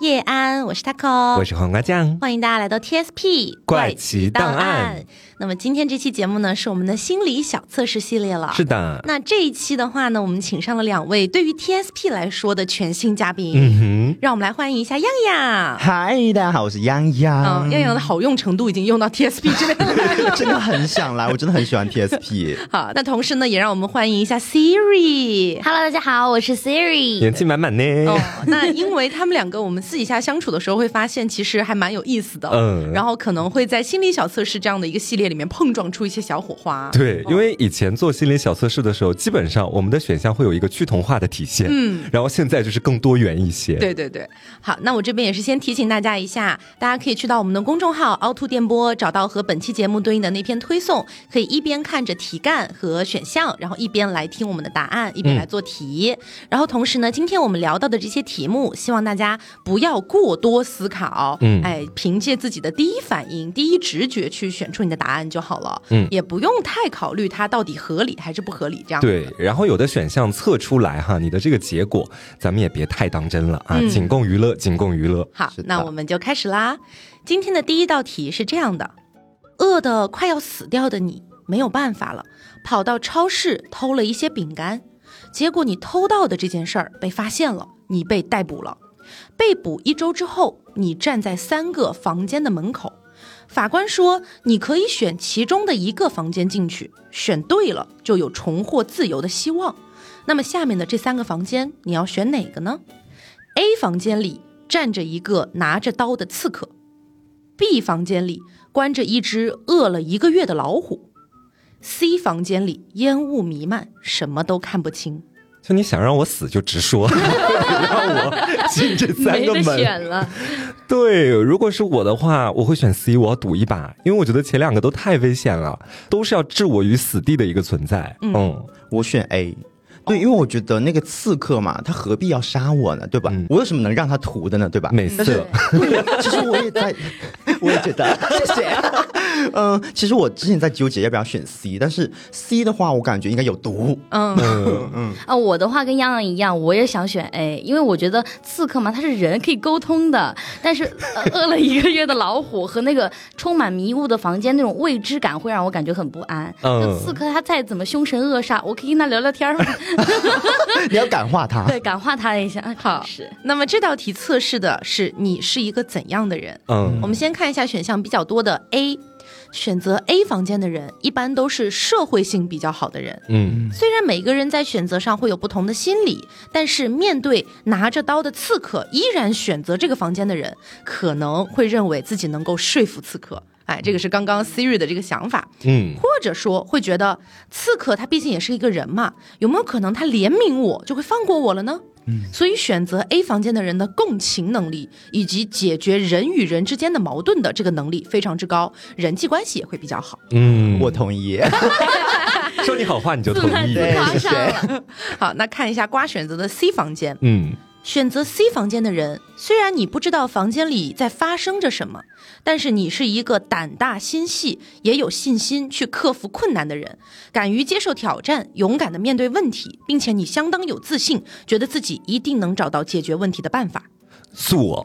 叶安，我是 taco，我是黄瓜酱，欢迎大家来到 TSP 怪奇档案。那么今天这期节目呢，是我们的心理小测试系列了。是的。那这一期的话呢，我们请上了两位对于 TSP 来说的全新嘉宾。嗯哼，让我们来欢迎一下样样。嗨，大家好，我是样样。嗯，样样的好用程度已经用到 TSP 这边了，真的很想来，我真的很喜欢 TSP。好，那同时呢，也让我们欢迎一下 Siri。Hello，大家好，我是 Siri。元气满满呢。哦，那因为他们两个，我们私底下相处的时候会发现，其实还蛮有意思的。嗯。然后可能会在心理小测试这样的一个系列里面碰撞出。一些小火花，对，因为以前做心理小测试的时候，基本上我们的选项会有一个趋同化的体现，嗯，然后现在就是更多元一些，对对对。好，那我这边也是先提醒大家一下，大家可以去到我们的公众号凹凸电波，找到和本期节目对应的那篇推送，可以一边看着题干和选项，然后一边来听我们的答案，一边来做题。然后同时呢，今天我们聊到的这些题目，希望大家不要过多思考，嗯，哎，凭借自己的第一反应、第一直觉去选出你的答案就好了，嗯。也不用太考虑它到底合理还是不合理，这样对。然后有的选项测出来哈，你的这个结果，咱们也别太当真了啊，仅供娱乐，仅供娱乐。好，那我们就开始啦。今天的第一道题是这样的：饿得快要死掉的你，没有办法了，跑到超市偷了一些饼干，结果你偷到的这件事儿被发现了，你被逮捕了。被捕一周之后，你站在三个房间的门口。法官说：“你可以选其中的一个房间进去，选对了就有重获自由的希望。那么下面的这三个房间，你要选哪个呢？A 房间里站着一个拿着刀的刺客，B 房间里关着一只饿了一个月的老虎，C 房间里烟雾弥漫，什么都看不清。”就你想让我死就直说，让我进这三个门。选了。对，如果是我的话，我会选 C，我要赌一把，因为我觉得前两个都太危险了，都是要置我于死地的一个存在。嗯，我选 A。对，因为我觉得那个刺客嘛，他何必要杀我呢？对吧？我有什么能让他屠的呢？对吧？美色。其实我也在，我也觉得。谢谢。嗯，其实我之前在纠结要不要选 C，但是 C 的话，我感觉应该有毒。嗯嗯嗯。啊，我的话跟洋洋一样，我也想选 A，因为我觉得刺客嘛，他是人可以沟通的，但是饿了一个月的老虎和那个充满迷雾的房间那种未知感会让我感觉很不安。嗯。刺客他再怎么凶神恶煞，我可以跟他聊聊天吗？你要感化他，对，感化他一下。好，是。那么这道题测试的是你是一个怎样的人？嗯，我们先看一下选项比较多的 A，选择 A 房间的人一般都是社会性比较好的人。嗯，虽然每个人在选择上会有不同的心理，但是面对拿着刀的刺客，依然选择这个房间的人，可能会认为自己能够说服刺客。哎，这个是刚刚 Siri 的这个想法，嗯，或者说会觉得刺客他毕竟也是一个人嘛，有没有可能他怜悯我就会放过我了呢？嗯，所以选择 A 房间的人的共情能力以及解决人与人之间的矛盾的这个能力非常之高，人际关系也会比较好。嗯，我同意。说你好话你就同意，谢谢。好，那看一下瓜选择的 C 房间，嗯。选择 C 房间的人，虽然你不知道房间里在发生着什么，但是你是一个胆大心细、也有信心去克服困难的人，敢于接受挑战，勇敢的面对问题，并且你相当有自信，觉得自己一定能找到解决问题的办法。是我。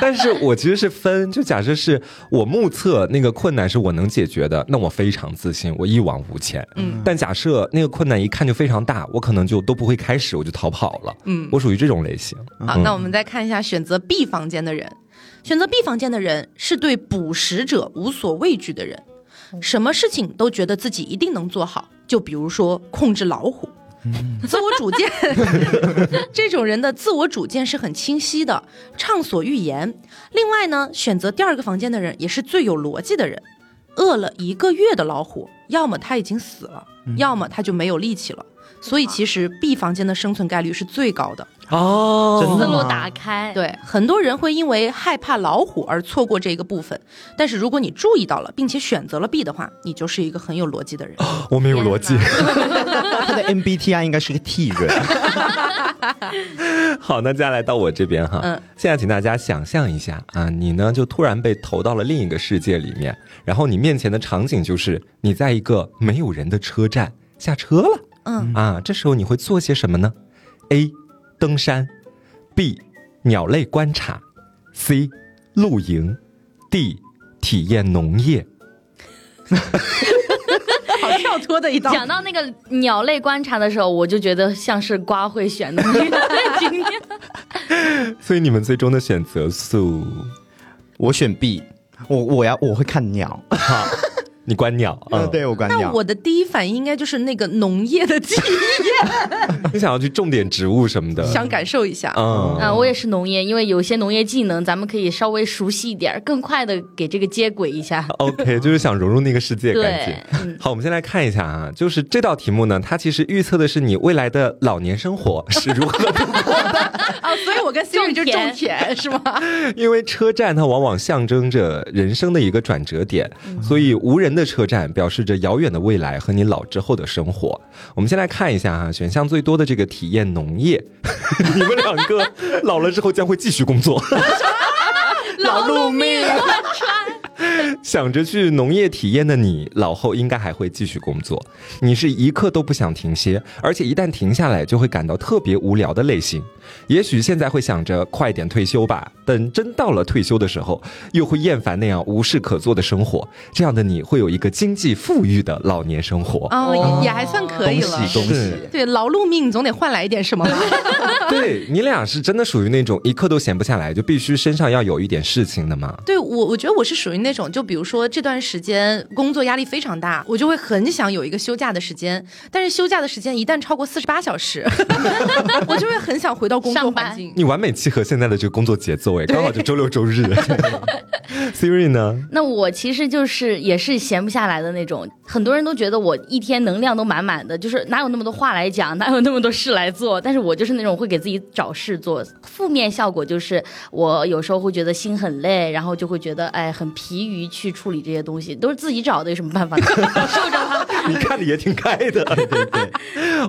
但是我其实是分，就假设是我目测那个困难是我能解决的，那我非常自信，我一往无前。嗯，但假设那个困难一看就非常大，我可能就都不会开始，我就逃跑了。嗯，我属于这种类型。好，那我们再看一下选择 B 房间的人，选择 B 房间的人是对捕食者无所畏惧的人，什么事情都觉得自己一定能做好，就比如说控制老虎。自我主见，这种人的自我主见是很清晰的，畅所欲言。另外呢，选择第二个房间的人也是最有逻辑的人。饿了一个月的老虎，要么他已经死了，要么他就没有力气了。所以其实 B 房间的生存概率是最高的。哦，思路打开。对，很多人会因为害怕老虎而错过这个部分，但是如果你注意到了，并且选择了 B 的话，你就是一个很有逻辑的人。我没有逻辑，他的 MBTI 应该是个 T 人。好，那接下来到我这边哈，嗯，现在请大家想象一下啊，你呢就突然被投到了另一个世界里面，然后你面前的场景就是你在一个没有人的车站下车了，嗯。啊，这时候你会做些什么呢？A 登山，B 鸟类观察，C 露营，D 体验农业。好跳脱的一道。讲到那个鸟类观察的时候，我就觉得像是瓜会选的 所以你们最终的选择是，我选 B，我我要我会看鸟，好，你观鸟啊？嗯，对我观那。我的第一反应应该就是那个农业的记忆，你想要去种点植物什么的？想感受一下。嗯啊，我也是农业，因为有些农业技能咱们可以稍微熟悉一点，更快的给这个接轨一下。OK，就是想融入那个世界，感对觉。，嗯，好，我们先来看一下啊，就是这道题目呢，它其实预测的是你未来的老年生活 是如何度过的。哦，所以我跟 Siri 就种田是吗？因为车站它往往象征着人生的一个转折点，所以无人的车站表示着遥远的未来和你老之后的生活。我们先来看一下哈、选项最多的这个体验农业，你们两个老了之后将会继续工作。劳碌命，想着去农业体验的你，老后应该还会继续工作。你是一刻都不想停歇，而且一旦停下来，就会感到特别无聊的类型。也许现在会想着快点退休吧，等真到了退休的时候，又会厌烦那样无事可做的生活。这样的你会有一个经济富裕的老年生活。哦，也还算可以了。恭喜恭喜！对，劳碌命总得换来一点什么吧？对你俩是真的属于那种一刻都闲不下来，就必须身上要有一点事情的吗？对我，我觉得我是属于那种，就比如说这段时间工作压力非常大，我就会很想有一个休假的时间。但是休假的时间一旦超过四十八小时，我就会很想回到工作环境。你完美契合现在的这个工作节奏，哎，刚好就周六周日。Siri 呢？那我其实就是也是闲不下来的那种。很多人都觉得我一天能量都满满的，就是哪有那么多话来讲，哪有那么多事来做。但是我就是那种会给自己找事做，负面效果就是我有时候会觉得心很累，然后就会觉得哎很疲于去处理这些东西，都是自己找的，有什么办法呢？受着它。你看的也挺开的。对对对，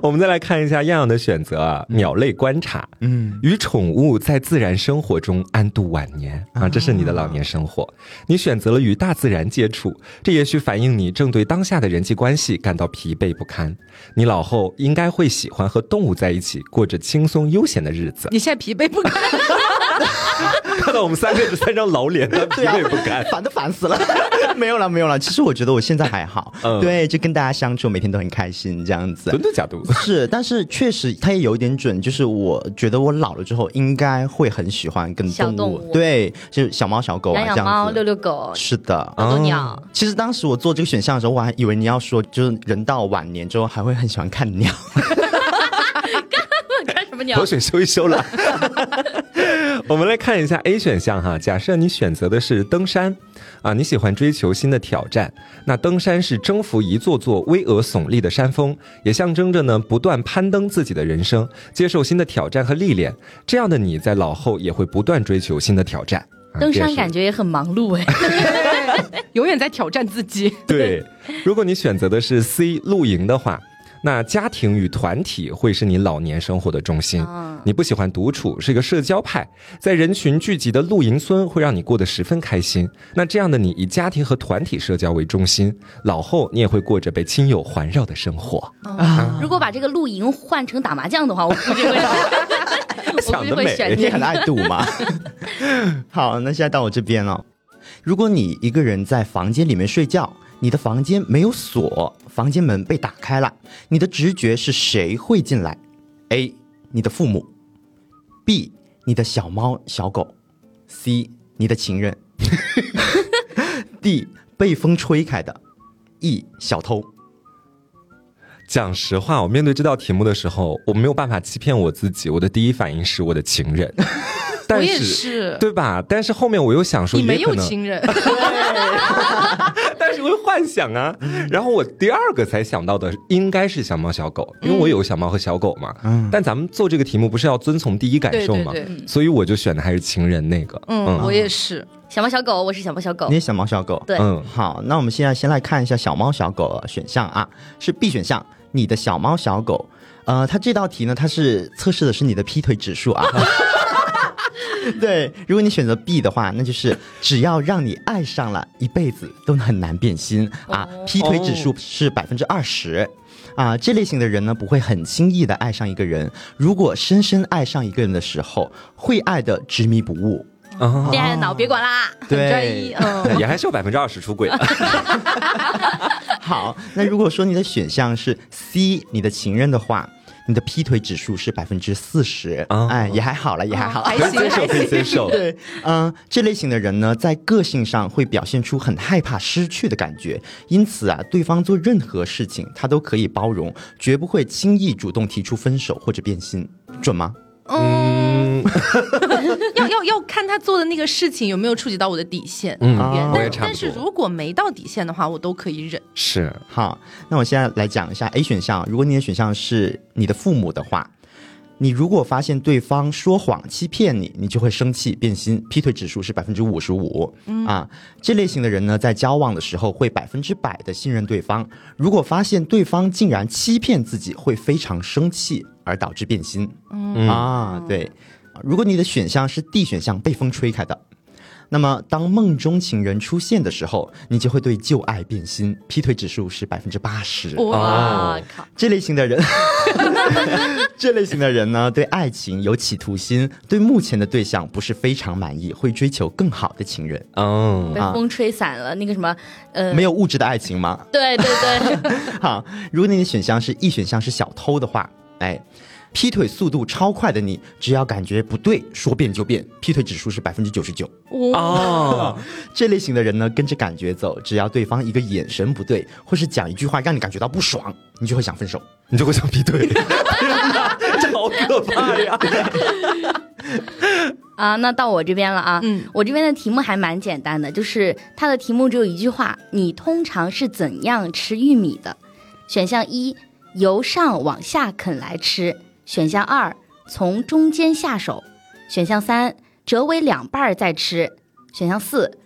我们再来看一下样样的选择啊，鸟类观察，嗯，与宠物在自然生活中安度晚年啊，这是你的老年生活。你选择了与大自然接触，这也许反映你正对当下的人际关系感到疲惫不堪。你老后应该会喜欢和动物在一起，过着轻松悠闲的日子。你现在疲惫不堪，看到我们三个这三张老脸，他疲惫不堪。烦都烦死了。没有了，没有了。其实我觉得我现在还好，嗯对，就跟大家相处，每天都很开心这样子真。的假的？是，但是确实他也有一点准，就是我觉得我老了之后应该会很喜欢跟动物，小动物对，就是小猫小狗啊这样养养猫，子。遛遛狗，是的，逗逗鸟。其实当时我做这个选项的时候，我还以为你要说，就是人到晚年之后还会很喜欢看鸟。看什么鸟口？水收一收了。我们来看一下 A 选项哈，假设你选择的是登山啊，你喜欢追求新的挑战，那登山是征服一座座巍峨耸立的山峰，也象征着呢不断攀登自己的人生，接受新的挑战和历练。这样的你在老后也会不断追求新的挑战。啊登山感觉。觉也很忙碌哎。永远在挑战自己。对，如果你选择的是 C 露营的话，那家庭与团体会是你老年生活的中心。你不喜欢独处，是一个社交派，在人群聚集的露营村会让你过得十分开心。那这样的你以家庭和团体社交为中心，老后你也会过着被亲友环绕的生活。啊如果把这个露营换成打麻将的话，我估计会，我估计 想得美会选你很爱赌嘛。好，那现在到我这边了。如果你一个人在房间里面睡觉，你的房间没有锁，房间门被打开了，你的直觉是谁会进来？A. 你的父母；B. 你的小猫小狗；C. 你的情人；D. 被风吹开的；E. 小偷。讲实话，我面对这道题目的时候，我没有办法欺骗我自己，我的第一反应是我的情人。但我也是，对吧？但是后面我又想说，你没有情人，但是会幻想啊。然后我第二个才想到的应该是小猫小狗，因为我有小猫和小狗嘛。但咱们做这个题目不是要遵从第一感受嘛？对对所以我就选的还是情人那个。嗯，我也是。小猫小狗，我是小猫小狗你。也小猫小狗？对嗯，好，那我们现在先来看一下小猫小狗选项啊，是 B 选项，你的小猫小狗。呃，它这道题呢，它是测试的是你的劈腿指数啊。对，如果你选择 B 的话，那就是只要让你爱上了，一辈子都很难变心啊。劈腿指数是百分之二十。啊，这类型的人呢，不会很轻易的爱上一个人。如果深深爱上一个人的时候，会爱的执迷不悟。啊，恋爱脑别管啦，对专一，嗯，也还是有百分之二十出轨的。好，那如果说你的选项是 C，你的情人的话，你的劈腿指数是百分之四十，啊哎，也还好了，也还好。可以 接受，还可以接行。受。对，嗯、这类型的人呢，在个性上会表现出很害怕失去的感觉，因此啊，对方做任何事情他都可以包容，绝不会轻易主动提出分手或者变心，准吗？嗯 要要要看他做的那个事情有没有触及到我的底线。嗯，啊我也但但是差不多。如果没到底线的话，我都可以忍。是，好，那我现在来讲一下 A 选项。如果你的选项是你的父母的话，你如果发现对方说谎欺骗你，你就会生气变心，劈腿指数是百分之五十五。啊，这类型的人呢，在交往的时候会百分之百的信任对方。如果发现对方竟然欺骗自己，会非常生气，而导致变心。嗯啊，对。如果你的选项是 D 选项，被风吹开的。那么，当梦中情人出现的时候，你就会对旧爱变心，劈腿指数是百分之八十。哇，哇靠，这类型的人，这类型的人呢，对爱情有企图心，对目前的对象不是非常满意，会追求更好的情人。嗯被风吹散了那个什么，呃，没有物质的爱情吗？对对对，好，如果你的选项是 E 选项是小偷的话，哎，劈腿速度超快的你，只要感觉不对，说变就变，劈腿指数是百分之九十九。哦，这类型的人呢，跟着感觉走，只要对方一个眼神不对，或是讲一句话让你感觉到不爽，你就会想分手。你就会想劈腿，天哪，这好可怕呀！啊，那到我这边了啊。嗯，我这边的题目还蛮简单的，就是它的题目只有一句话：你通常是怎样吃玉米的？选项一，由上往下啃来吃；选项二，从中间下手；选项三，折为两半儿再吃；选项四，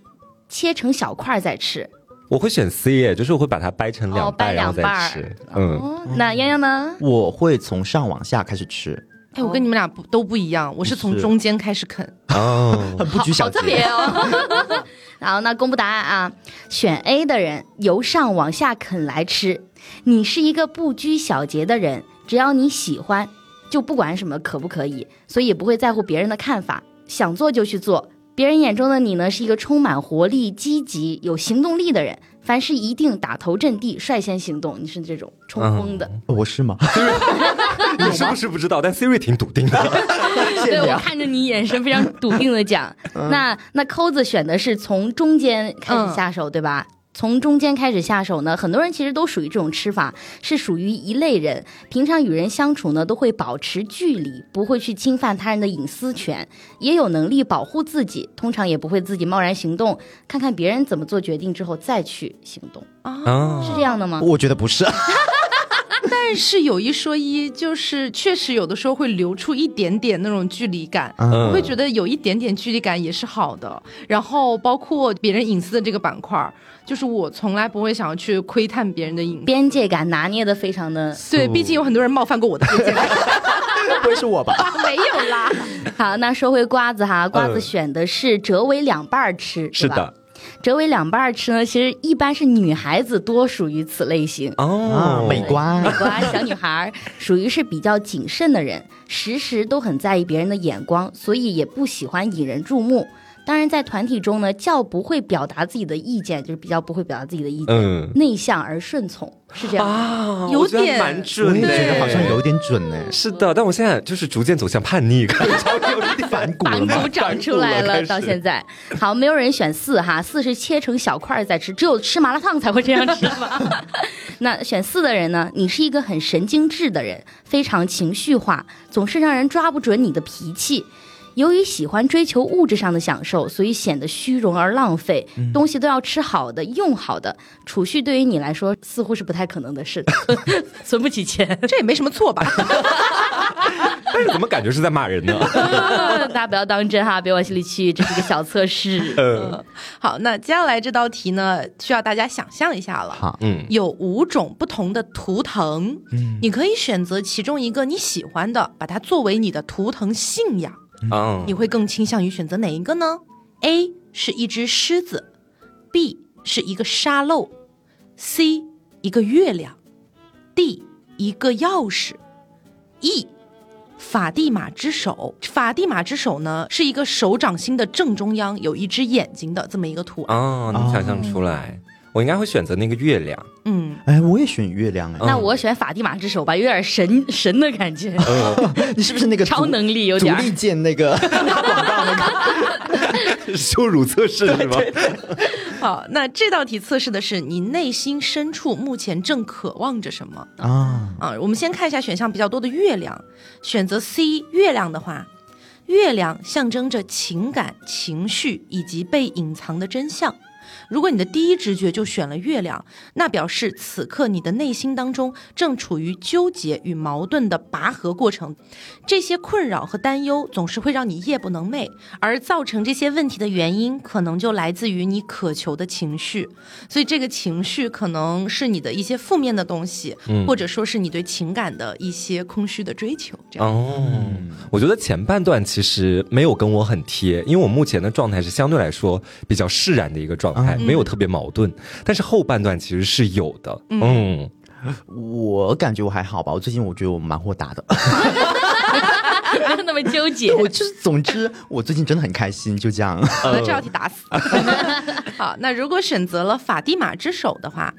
切成小块儿再吃。我会选 C 耶，就是我会把它掰成哦两半，掰然后再两半儿吃。嗯，哦，那洋洋呢？我会从上往下开始吃，哎，我跟你们俩不都不一样，我是从中间开始啃。哦，很不拘小好特别节。哦。好，那公布答案啊，选 A 的人由上往下啃来吃。你是一个不拘小节的人，只要你喜欢，就不管什么可不可以，所以也不会在乎别人的看法，想做就去做。别人眼中的你呢，是一个充满活力、积极、有行动力的人，凡事一定打头阵地，率先行动。你是这种冲锋的，我是吗？你是不是不知道？但 Siri 挺笃定的。对我看着你眼神非常笃定的讲，那那扣子选的是从中间开始下手，对吧？从中间开始下手呢，很多人其实都属于这种吃法，是属于一类人。平常与人相处呢，都会保持距离，不会去侵犯他人的隐私权，也有能力保护自己，通常也不会自己贸然行动，看看别人怎么做决定之后再去行动，啊是这样的吗？我觉得不是。但是有一说一，就是确实有的时候会留出一点点那种距离感。嗯我会觉得有一点点距离感也是好的，然后包括别人隐私的这个板块儿，就是我从来不会想要去窥探别人的隐私。边界感拿捏的非常的对，毕竟有很多人冒犯过我的边界感。不会是我吧？没有啦，好。那说回瓜子哈，瓜子嗯选的是折为两半儿吃，是的，折为两半吃呢，其实一般是女孩子多属于此类型。啊哦，，美观美。观小女孩属于是比较谨慎的人，时时都很在意别人的眼光，所以也不喜欢引人注目。当然，在团体中呢，较不会表达自己的意见，就是比较不会表达自己的意见，嗯内向而顺从，是这样。啊，有我觉得点蛮我也准的，觉得好像有点准呢。是的，但我现在就是逐渐走向叛逆，感觉有点反骨了反？骨长出来了，到现在，好，没有人选四哈，四是切成小块儿再吃，只有吃麻辣烫才会这样吃吧？那选四的人呢？你是一个很神经质的人，非常情绪化，总是让人抓不准你的脾气。由于喜欢追求物质上的享受，所以显得虚荣而浪费，东西都要吃好的、用好的，储蓄对于你来说似乎是不太可能的事，存不起钱。这也没什么错吧？但是怎么感觉是在骂人呢？大家不要当真哈，别往心里去，这是个小测试。嗯好，那接下来这道题呢，需要大家想象一下了。好，嗯有五种不同的图腾，嗯你可以选择其中一个你喜欢的，把它作为你的图腾信仰。嗯你会更倾向于选择哪一个呢？A 是一只狮子，B 是一个沙漏，C 一个月亮，D 一个钥匙，E 法蒂玛之手。法蒂玛之手呢，是一个手掌心的正中央有一只眼睛的这么一个图案。哦，能想象出来，我应该会选择那个月亮。嗯，哎，我也选月亮哎。那我选法蒂玛之手吧，有点神神的感觉，你是不是那个超能力有点力健那个广告那个？羞辱测试是吗？好，那这道题测试的是你内心深处目前正渴望着什么啊，啊？我们先看一下选项比较多的月亮，选择 C 月亮的话，月亮象征着情感、情绪以及被隐藏的真相。如果你的第一直觉就选了月亮，那表示此刻你的内心当中正处于纠结与矛盾的拔河过程，这些困扰和担忧总是会让你夜不能寐，而造成这些问题的原因，可能就来自于你渴求的情绪。所以这个情绪可能是你的一些负面的东西，嗯或者说是你对情感的一些空虚的追求。这样，哦，我觉得前半段其实没有跟我很贴，因为我目前的状态是相对来说比较释然的一个状态，没有特别矛盾。但是后半段其实是有的，嗯，我感觉我还好吧。我最近我觉得我蛮豁达的。没有那么纠结。我就是，总之我最近真的很开心，就这样。好的，这道题打死。好，那如果选择了法蒂玛之手的话，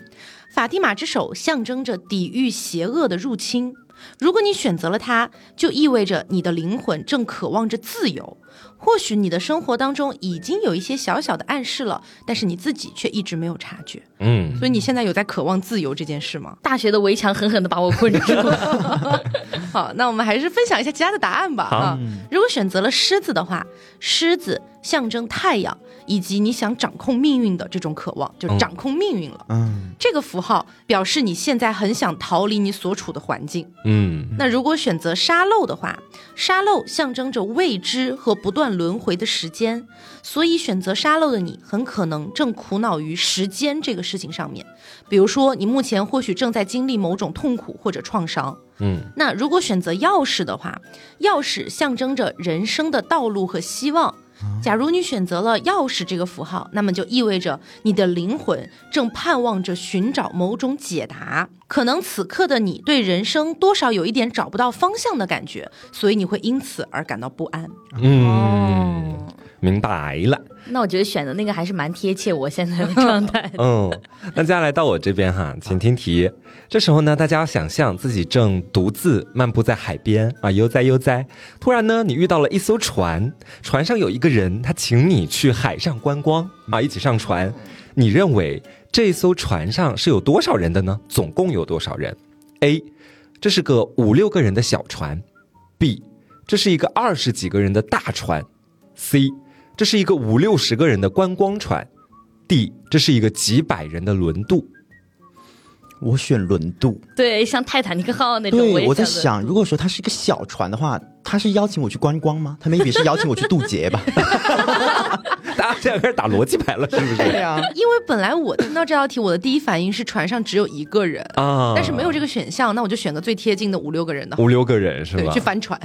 法蒂玛之手象征着抵御邪恶的入侵。如果你选择了它，就意味着你的灵魂正渴望着自由。或许你的生活当中已经有一些小小的暗示了，但是你自己却一直没有察觉。嗯，所以你现在有在渴望自由这件事吗？大学的围墙狠狠的把我困住了。好，那我们还是分享一下其他的答案吧。好啊，如果选择了狮子的话，狮子象征太阳以及你想掌控命运的这种渴望，就掌控命运了。嗯，这个符号表示你现在很想逃离你所处的环境。嗯，那如果选择沙漏的话，沙漏象征着未知和不断轮回的时间，所以选择沙漏的你很可能正苦恼于时间这个事情上面。比如说，你目前或许正在经历某种痛苦或者创伤。嗯，那如果选择钥匙的话，钥匙象征着人生的道路和希望。假如你选择了钥匙这个符号，那么就意味着你的灵魂正盼望着寻找某种解答。可能此刻的你对人生多少有一点找不到方向的感觉，所以你会因此而感到不安。嗯，明白了。那我觉得选的那个还是蛮贴切我现在的状态的。嗯，那接下来到我这边哈，请听题。这时候呢，大家要想象自己正独自漫步在海边啊，悠哉悠哉。突然呢，你遇到了一艘船，船上有一个人，他请你去海上观光啊，一起上船。你认为这艘船上是有多少人的呢？总共有多少人？A，这是个五六个人的小船；B，这是一个二十几个人的大船；C，这是一个五六十个人的观光船。D，这是一个几百人的轮渡。我选轮渡。对，像泰坦尼克号那种。对，我在想如果说它是一个小船的话，他是邀请我去观光吗？他 maybe 是邀请我去渡劫吧？大家现在开始打逻辑牌了，是不是？对啊，因为本来我听到这道题，我的第一反应是船上只有一个人，啊，但是没有这个选项，那我就选个最贴近的五六个人的，五六个人是对，吧去？帆船。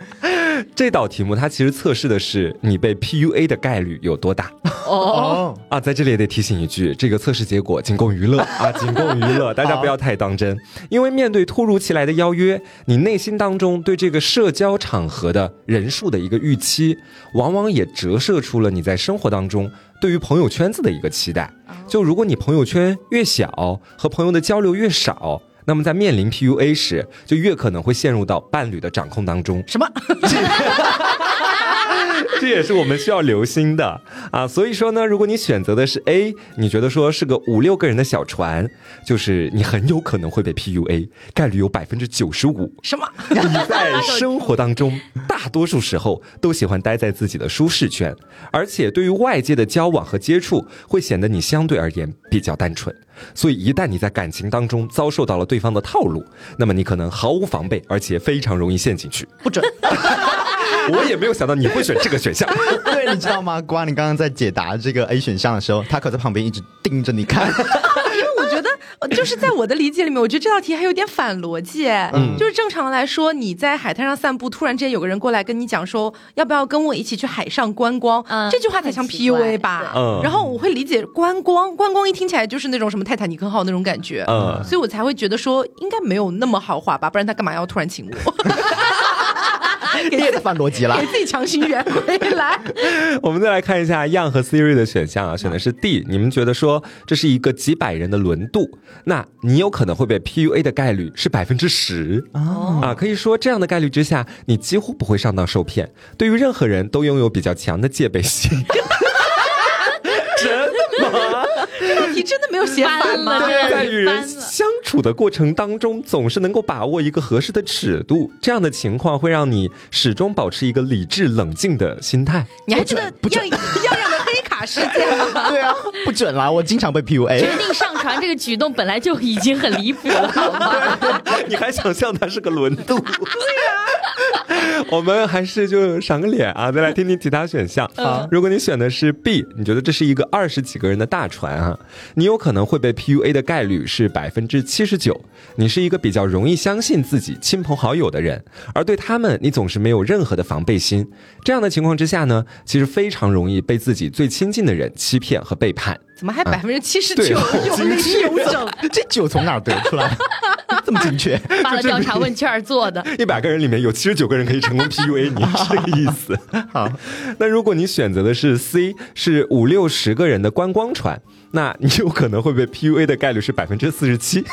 这道题目它其实测试的是你被 PUA 的概率有多大哦，啊！在这里也得提醒一句，这个测试结果仅供娱乐啊，仅供娱乐，大家不要太当真。因为面对突如其来的邀约，你内心当中对这个社交场合的人数的一个预期，往往也折射出了你在生活当中对于朋友圈子的一个期待。就如果你朋友圈越小，和朋友的交流越少。那么在面临 PUA 时，就越可能会陷入到伴侣的掌控当中。什么？这也是我们需要留心的啊。所以说呢，如果你选择的是 A，你觉得说是个五六个人的小船，就是你很有可能会被 PUA，概率有百分之九十五。什么？你在生活当中，大多数时候都喜欢待在自己的舒适圈，而且对于外界的交往和接触，会显得你相对而言比较单纯。所以一旦你在感情当中遭受到了对方的套路，那么你可能毫无防备，而且非常容易陷进去。不准。我也没有想到你会选这个选项。对，你知道吗？瓜，你刚刚在解答这个 A 选项的时候，他可在旁边一直盯着你看。因为我觉得，呃就是在我的理解里面，我觉得这道题还有点反逻辑。嗯，就是正常来说，你在海滩上散步，突然之间有个人过来跟你讲说，要不要跟我一起去海上观光？嗯这句话才像很奇怪 PUA 吧？嗯然后我会理解观光，观光一听起来就是那种什么泰坦尼克号那种感觉。嗯所以我才会觉得说应该没有那么豪华吧，不然他干嘛要突然请我？你也在反逻辑了 给。自己强行圆回来。我们再来看一下 Young 和 Siri 的选项啊，选的是 D。你们觉得说这是一个几百人的轮渡，那你有可能会被 PUA 的概率是百分之十啊。可以说这样的概率之下，你几乎不会上当受骗，对于任何人都拥有比较强的戒备心。真的吗？这道题真的没有写反吗？翻了在与人相处的过程当中，总是能够把握一个合适的尺度，这样的情况会让你始终保持一个理智冷静的心态。你还记得样样样的黑卡事件吗？对啊，不准啦！我经常被 PUA 决。定上传这个举动本来就已经很离谱了，好吗？你还想象它是个轮渡？对呀、我们还是就赏个脸啊，再来听听其他选项。好如果你选的是 B，你觉得这是一个二十几个人的大船啊，你有可能会被 PUA 的概率是百分之七十九。你是一个比较容易相信自己亲朋好友的人，而对他们你总是没有任何的防备心。这样的情况之下呢，其实非常容易被自己最亲近的人欺骗和背叛。怎么还百分之七十九有零有整？这酒从哪儿得出来？这么精确？发了调查问卷做的。一百个人里面有七十九个人可以成功 PUA 你，是这个意思。好，那如果你选择的是 C，是五六十个人的观光船，那你有可能会被 PUA 的概率是百分之四十七。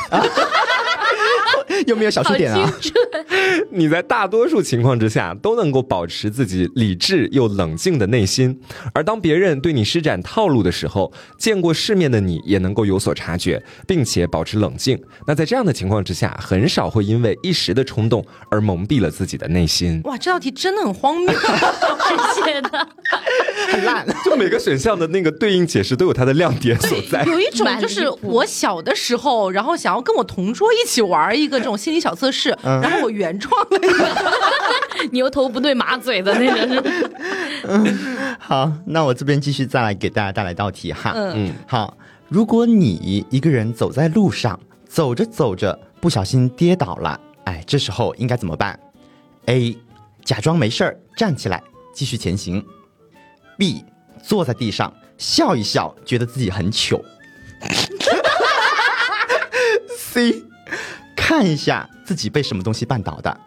有没有小数点啊？你在大多数情况之下都能够保持自己理智又冷静的内心，而当别人对你施展套路的时候，见过世面的你也能够有所察觉，并且保持冷静。那在这样的情况之下，很少会因为一时的冲动而蒙蔽了自己的内心。哇，这道题真的很荒谬。谢谢的，很烂。就每个选项的那个对应解释都有它的亮点所在。有一种就是我小的时候，然后想要跟我同桌一起玩一个这种心理小测试，然后我原创了一个。牛头不对马嘴的那个是。好，那我这边继续再来给大家带来道题哈。嗯嗯，好，如果你一个人走在路上，走着走着不小心跌倒了，哎，这时候应该怎么办？A. 假装没事儿，站起来继续前行。B. 坐在地上笑一笑，觉得自己很糗。C. 看一下自己被什么东西绊倒的。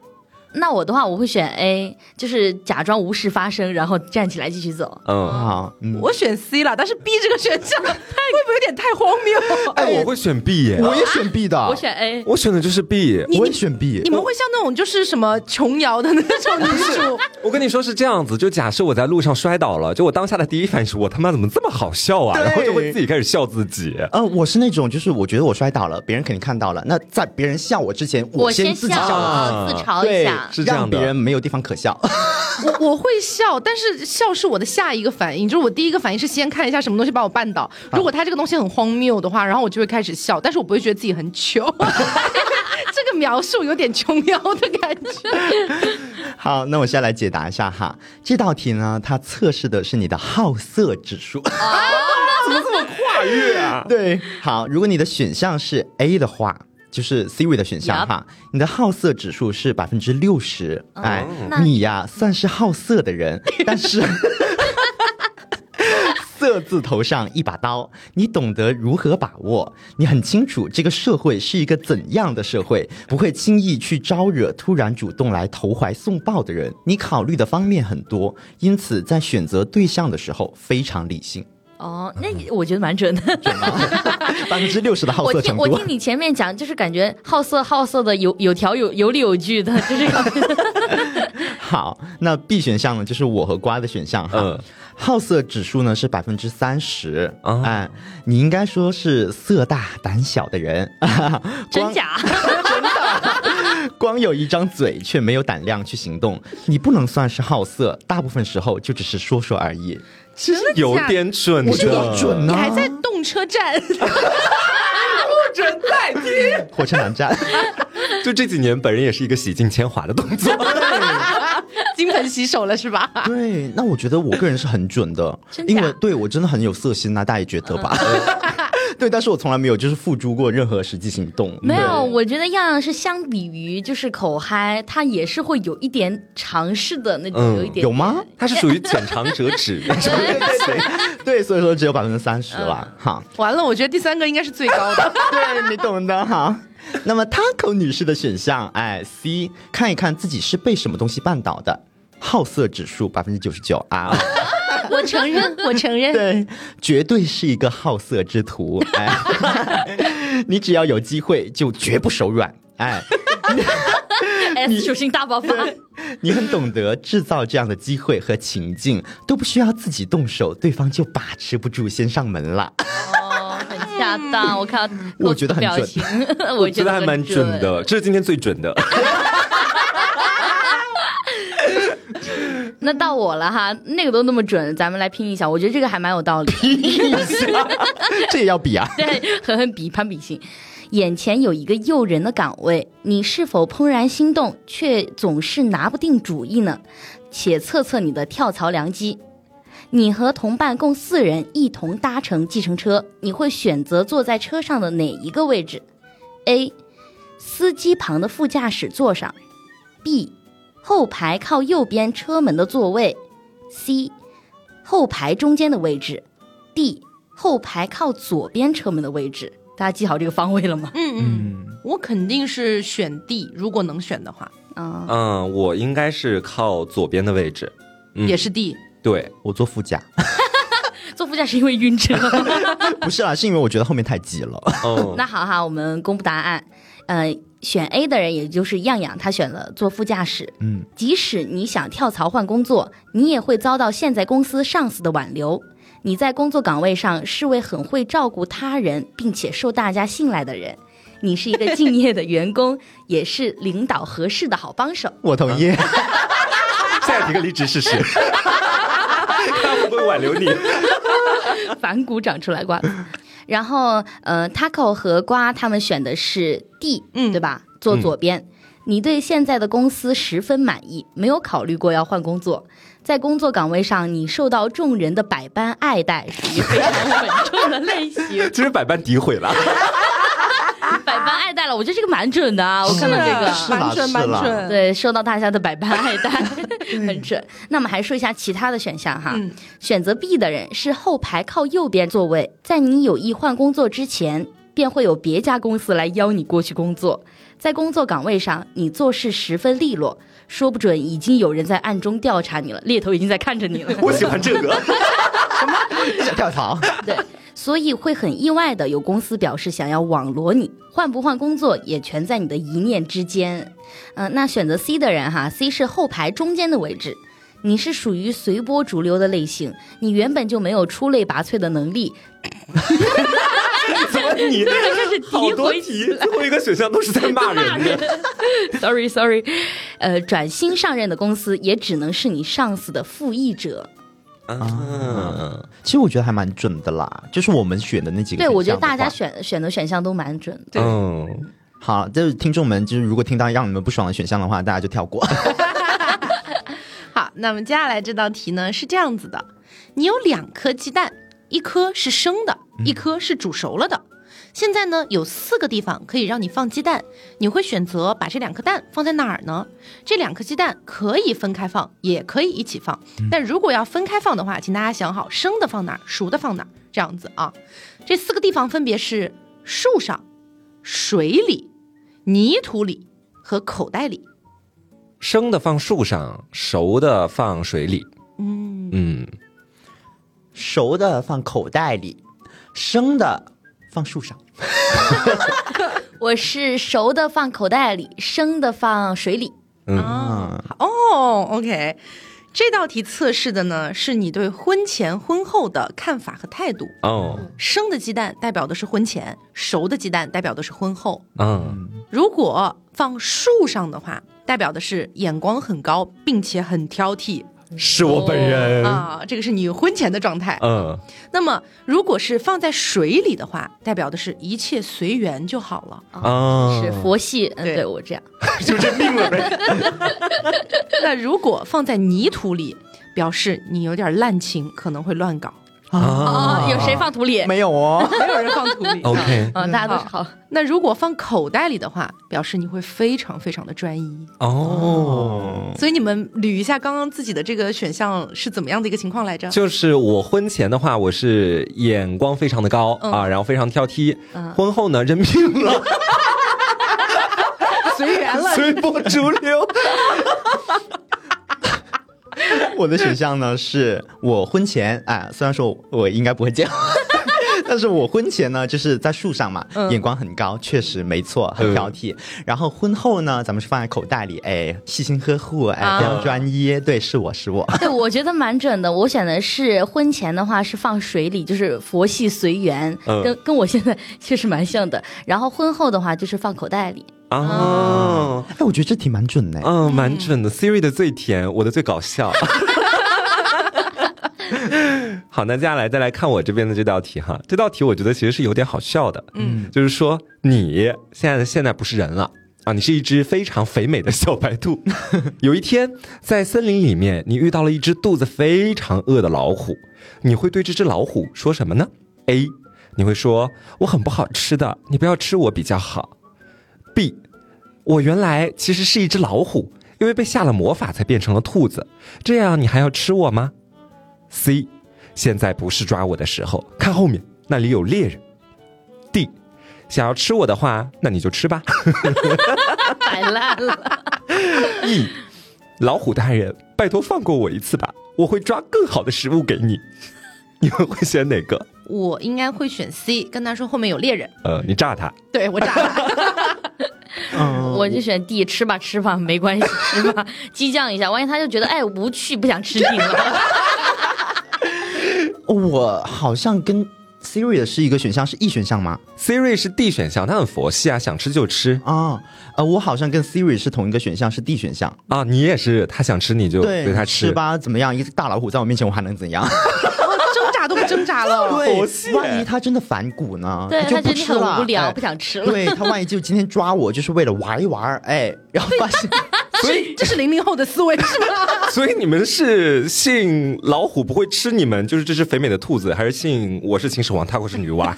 那我的话，我会选 A，就是假装无事发生，然后站起来继续走。嗯，好，嗯，我选 C 了，但是 B 这个选项会不会有点太荒谬？哎，我会选 B 耶，我也选 B 的，我选 A，我选的就是 B。我也选 B。你们会像那种就是什么琼瑶的那种女主，我跟你说是这样子，就假设我在路上摔倒了，就我当下的第一反应是我他妈怎么这么好笑啊，然后就会自己开始笑自己。呃，我是那种，就是我觉得我摔倒了，别人肯定看到了。那在别人笑我之前，我先自己笑笑了，啊自嘲一下，。是这样的让别人没有地方可笑。我我会笑，但是笑是我的下一个反应，就是我第一个反应是先看一下什么东西把我绊倒。如果他这个东西很荒谬的话，然后我就会开始笑，但是我不会觉得自己很糗。这个描述有点琼瑶的感觉。好，那我现在来解答一下哈。这道题呢，它测试的是你的好色指数。啊、怎么这么跨越啊！对，好，如果你的选项是 A 的话。就是 Siri 的选项哈你的好色指数是百分之六十，哎，你呀算是好色的人，但是 色字头上一把刀，你懂得如何把握，你很清楚这个社会是一个怎样的社会，不会轻易去招惹突然主动来投怀送抱的人。你考虑的方面很多，因此在选择对象的时候非常理性。哦，那我觉得蛮准的。百分之六十的 好我色程度听我听。你前面讲，就是感觉好色好色的有有条有有理有据的，就是 好，那 B 选项呢，就是我和瓜的选项哈。嗯好色指数呢是百分之三十，啊哎，你应该说是色大胆小的人，光真假？光有一张嘴却没有胆量去行动，你不能算是好色，大部分时候就只是说说而已。其实有点准的，我觉得准呢、你还在动车站，不准再听。火车南站，就这几年，本人也是一个洗尽铅华的动作。金盆洗手了是吧？对，那我觉得我个人是很准的，因为对我真的很有色心呐、大家也觉得吧？对，但是我从来没有就是付诸过任何实际行动。没有，我觉得样样是相比于就是口嗨，他也是会有一点尝试的那种，嗯有一点有吗？他是属于浅尝辄止。对，所以说只有百分之三十了。哈，完了，我觉得第三个应该是最高的。对你懂的哈。那么 Taco 女士的选项，哎，C，看一看自己是被什么东西绊倒的，好色指数百分之九十九啊。我承认，我承认。对，绝对是一个好色之徒。哎，你只要有机会就绝不手软。哎，S 属性大爆发。你很懂得制造这样的机会和情境，都不需要自己动手，对方就把持不住，先上门了。哦，很恰当。我看到我觉得很准，我 觉得还蛮准的，这是今天最准的。那到我了哈，那个都那么准，咱们来拼一下。我觉得这个还蛮有道理。这也要比啊？对，狠狠比攀比心。眼前有一个诱人的岗位，你是否怦然心动，却总是拿不定主意呢？且测测你的跳槽良机。你和同伴共四人一同搭乘计程车，你会选择坐在车上的哪一个位置？A. 司机旁的副驾驶座上；B. 后排靠右边车门的座位；C. 后排中间的位置；D. 后排靠左边车门的位置。大家记好这个方位了吗？嗯嗯，我肯定是选 D，如果能选的话，啊、嗯，我应该是靠左边的位置。嗯也是 D。对，我坐副驾，坐副驾是因为晕车。不是啦，是因为我觉得后面太挤了。哦，那好哈，我们公布答案。呃，选 A 的人也就是样样，他选了坐副驾驶。嗯，即使你想跳槽换工作，你也会遭到现在公司上司的挽留。你在工作岗位上是位很会照顾他人，并且受大家信赖的人。你是一个敬业的员工，也是领导合适的好帮手。我同意。现在提个离职试试，看会不会挽留你。反骨长出来瓜。然后，呃，Taco 和瓜他们选的是 D，嗯对吧？坐左边。你对现在的公司十分满意，没有考虑过要换工作。在工作岗位上，你受到众人的百般爱戴，属于非常稳重的类型。其实百般诋毁了。百般爱戴了，我觉得这个蛮准的啊！我看到这个，蛮准蛮准。对，受到大家的百般爱戴，很准。那么还说一下其他的选项哈。嗯选择 B 的人是后排靠右边座位，在你有意换工作之前，便会有别家公司来邀你过去工作。在工作岗位上，你做事十分利落，说不准已经有人在暗中调查你了，猎头已经在看着你了。我喜欢这个。想跳槽，对，所以会很意外的有公司表示想要网罗你，换不换工作也全在你的一念之间。嗯、那选择 C 的人哈，C 是后排中间的位置。你是属于随波逐流的类型，你原本就没有出类拔萃的能力，怎么你这是好诋毁多题，最后一个选项都是在骂人的。sorry sorry，呃，转新上任的公司也只能是你上司的复议者。嗯，嗯，其实我觉得还蛮准的啦，就是我们选的那几个。对，我觉得大家。选选的选项都蛮准的。对嗯，好，就是听众们，就是如果听到让你们不爽的选项的话，大家就跳过。好，那么接下来这道题呢是这样子的：你有两颗鸡蛋，一颗是生的，一颗是煮熟了的。现在呢有四个地方可以让你放鸡蛋，你会选择把这两颗蛋放在哪儿呢？这两颗鸡蛋可以分开放，也可以一起放。但如果要分开放的话，请大家想好生的放哪儿，熟的放哪儿，这样子啊。这四个地方分别是树上、水里、泥土里和口袋里。生的放树上，熟的放水里。嗯，嗯，熟的放口袋里，生的放树上。我是熟的放口袋里，生的放水里。嗯啊，哦，OK，这道题测试的呢是你对婚前婚后的看法和态度。哦，生的鸡蛋代表的是婚前，熟的鸡蛋代表的是婚后。嗯，如果放树上的话，代表的是眼光很高，并且很挑剔，是我本人。啊，这个是你婚前的状态。嗯，那么如果是放在水里的话，代表的是一切随缘就好了。啊，是佛系，嗯，对对我这样，就这命了呗。那如果放在泥土里，表示你有点滥情，可能会乱搞。哦，有谁放土里？没有哦，没有人放土里。OK，嗯，大家都是好。那如果放口袋里的话，表示你会非常非常的专一。哦，所以你们捋一下刚刚自己的这个选项是怎么样的一个情况来着？就是我婚前的话，我是眼光非常的高、嗯啊，然后非常挑剔。嗯婚后呢，认命了，随缘了。随波逐流。我的选项呢是我婚前哎，虽然说我应该不会结婚。但是我婚前呢，就是在树上嘛，嗯眼光很高，确实没错，很挑剔。然后婚后呢，咱们是放在口袋里，哎，细心呵护，哎，啊非常专一。对，是我是我。对，我觉得蛮准的。我选的是婚前的话是放水里，就是佛系随缘，嗯跟跟我现在确实蛮像的。然后婚后的话就是放口袋里。哦，哎，我觉得这题蛮准的。嗯，蛮准的。Siri 的最甜，我的最搞笑。好，那接下来再来看我这边的这道题哈。这道题我觉得其实是有点好笑的，嗯，就是说你现在的现在不是人了。啊，你是一只非常肥美的小白兔。有一天，在森林里面，你遇到了一只肚子非常饿的老虎，你会对这只老虎说什么呢？A，你会说我很不好吃的，你不要吃我比较好。我原来其实是一只老虎，因为被下了魔法才变成了兔子，这样你还要吃我吗？C，现在不是抓我的时候，看后面那里有猎人。D，想要吃我的话，那你就吃吧。摆烂了，E，老虎大人，拜托放过我一次吧，我会抓更好的食物给你。你们会选哪个？我应该会选 C，跟他说后面有猎人。呃，你炸他。对我炸他。嗯，我就选 D，吃吧吃吧，没关系，吃吧，激将一下，万一他就觉得哎无趣，不想吃你了。我好像跟 Siri 的是一个选项，是 E 选项吗？Siri 是 D 选项，他很佛系啊，想吃就吃啊，呃，我好像跟 Siri 是同一个选项，是 D 选项。啊。你也是，他想吃你就对他吃吃。吧，怎么样？一只大老虎在我面前，我还能怎样？我挣扎了。对万一他真的反骨呢？对，就他觉得你不吃了，很无聊，哎不想吃了。对他万一就今天抓我，就是为了玩一玩，哎，然后发现所以，这是零零后的思维是吧？所以你们是信老虎不会吃你们，就是这只肥美的兔子，还是信我是秦始皇，他会是女娲？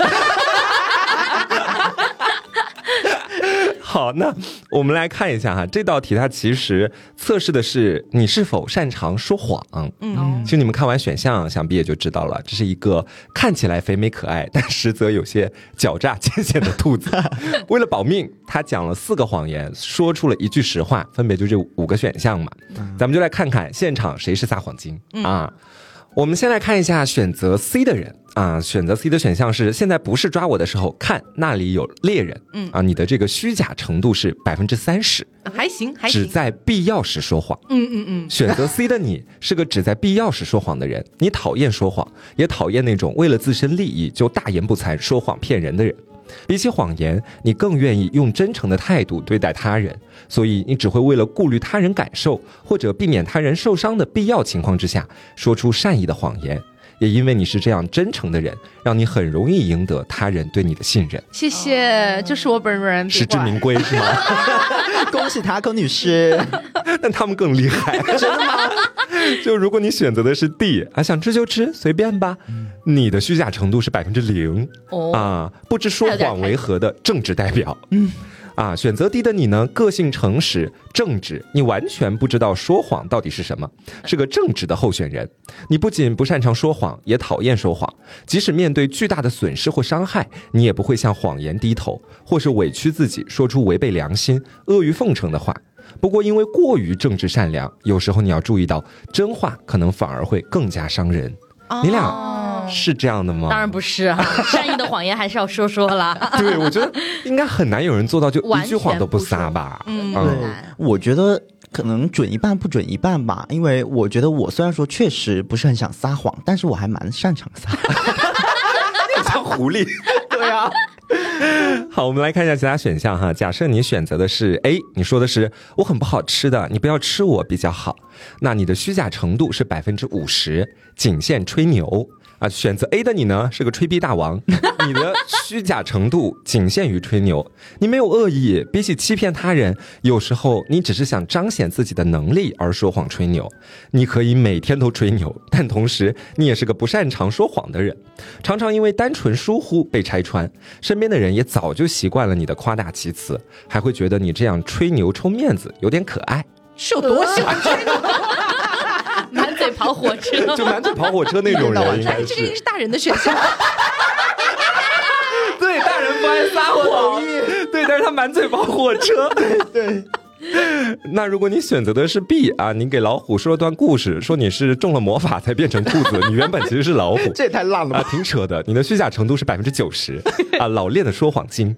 好，那我们来看一下哈，这道题它其实测试的是你是否擅长说谎。嗯，其实你们看完选项，想必也就知道了，这是一个看起来肥美可爱，但实则有些狡诈艰险的兔子。为了保命，他讲了四个谎言，说出了一句实话，分别就这五个选项嘛。咱们就来看看现场谁是撒谎精、啊。我们先来看一下选择 C 的人啊，选择 C 的选项是现在不是抓我的时候，看那里有猎人。嗯啊，你的这个虚假程度是百分之三十，还行还行。只在必要时说谎。嗯嗯嗯，选择 C 的你是个只在必要时说谎的人，你讨厌说谎，也讨厌那种为了自身利益就大言不惭说谎骗人的人。比起谎言，你更愿意用真诚的态度对待他人，所以你只会为了顾虑他人感受或者避免他人受伤的必要情况之下，说出善意的谎言。也因为你是这样真诚的人，让你很容易赢得他人对你的信任，谢谢，就是我本人，实至名归是吗？恭喜塔可女士，但他们更厉害，真的吗？就如果你选择的是 D 啊，想吃就吃，随便吧。你的虚假程度是百分之零哦，啊，不知说谎为何的政治代表。嗯。啊，选择 D 的你呢，个性诚实、正直，你完全不知道说谎到底是什么，是个正直的候选人。你不仅不擅长说谎，也讨厌说谎。即使面对巨大的损失或伤害，你也不会向谎言低头，或是委屈自己说出违背良心、阿谀奉承的话。不过，因为过于正直善良，有时候你要注意到，真话可能反而会更加伤人。你俩哦是这样的吗？当然不是啊，善意的谎言还是要说说啦。对，我觉得应该很难有人做到就一句谎都不撒吧。嗯对，我觉得可能准一半不准一半吧，因为我觉得我虽然说确实不是很想撒谎，但是我还蛮擅长撒。像狐狸。对啊，好，我们来看一下其他选项哈。假设你选择的是 A，你说的是我很不好吃的，你不要吃我比较好。那你的虚假程度是百分之五十，仅限吹牛啊。选择 A 的你呢，是个吹逼大王，你的虚假程度仅限于吹牛，你没有恶意。比起欺骗他人，有时候你只是想彰显自己的能力而说谎吹牛。你可以每天都吹牛，但同时你也是个不擅长说谎的人，常常因为单纯疏忽被拆穿。身边的人也早就习惯了你的夸大其词，还会觉得你这样吹牛充面子有点可爱。是有多喜欢吹牛？满嘴跑火车，就满嘴跑火车那种人，应该这个应该是是大人的选项。对大人不爱撒谎，对，但是他满嘴跑火车。对，那如果你选择的是 B 啊，你给老虎说了段故事，说你是中了魔法才变成兔子，你原本其实是老虎。这也太烂了啊，吧！挺扯的。你的虚假程度是百分之九十啊，老练的说谎精。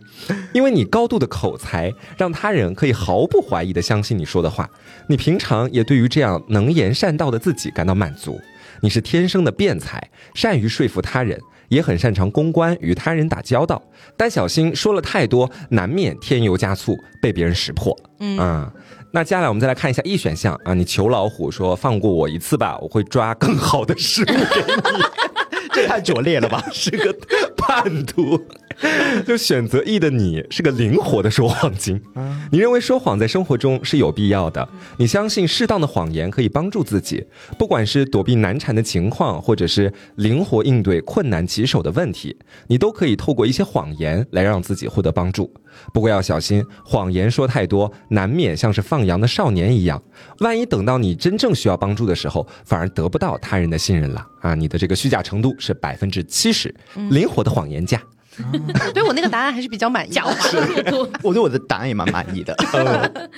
因为你高度的口才，让他人可以毫不怀疑的相信你说的话。你平常也对于这样能言善道的自己感到满足。你是天生的辩才，善于说服他人，也很擅长公关，与他人打交道。但小心说了太多，难免添油加醋，被别人识破。嗯啊。那接下来我们再来看一下 E 选项啊，你求老虎说放过我一次吧，我会抓更好的食物给你。这太拙劣了吧？是个叛徒。就选择 E 的你是个灵活的说谎精，你认为说谎在生活中是有必要的，你相信适当的谎言可以帮助自己，不管是躲避难缠的情况，或者是灵活应对困难棘手的问题，你都可以透过一些谎言来让自己获得帮助。不过要小心，谎言说太多，难免像是放羊的少年一样，万一等到你真正需要帮助的时候，反而得不到他人的信任了。啊！你的这个虚假程度是百分之七十，灵活的谎言家。我 对我那个答案还是比较满意的。狡猾度。我对我的答案也蛮满意的。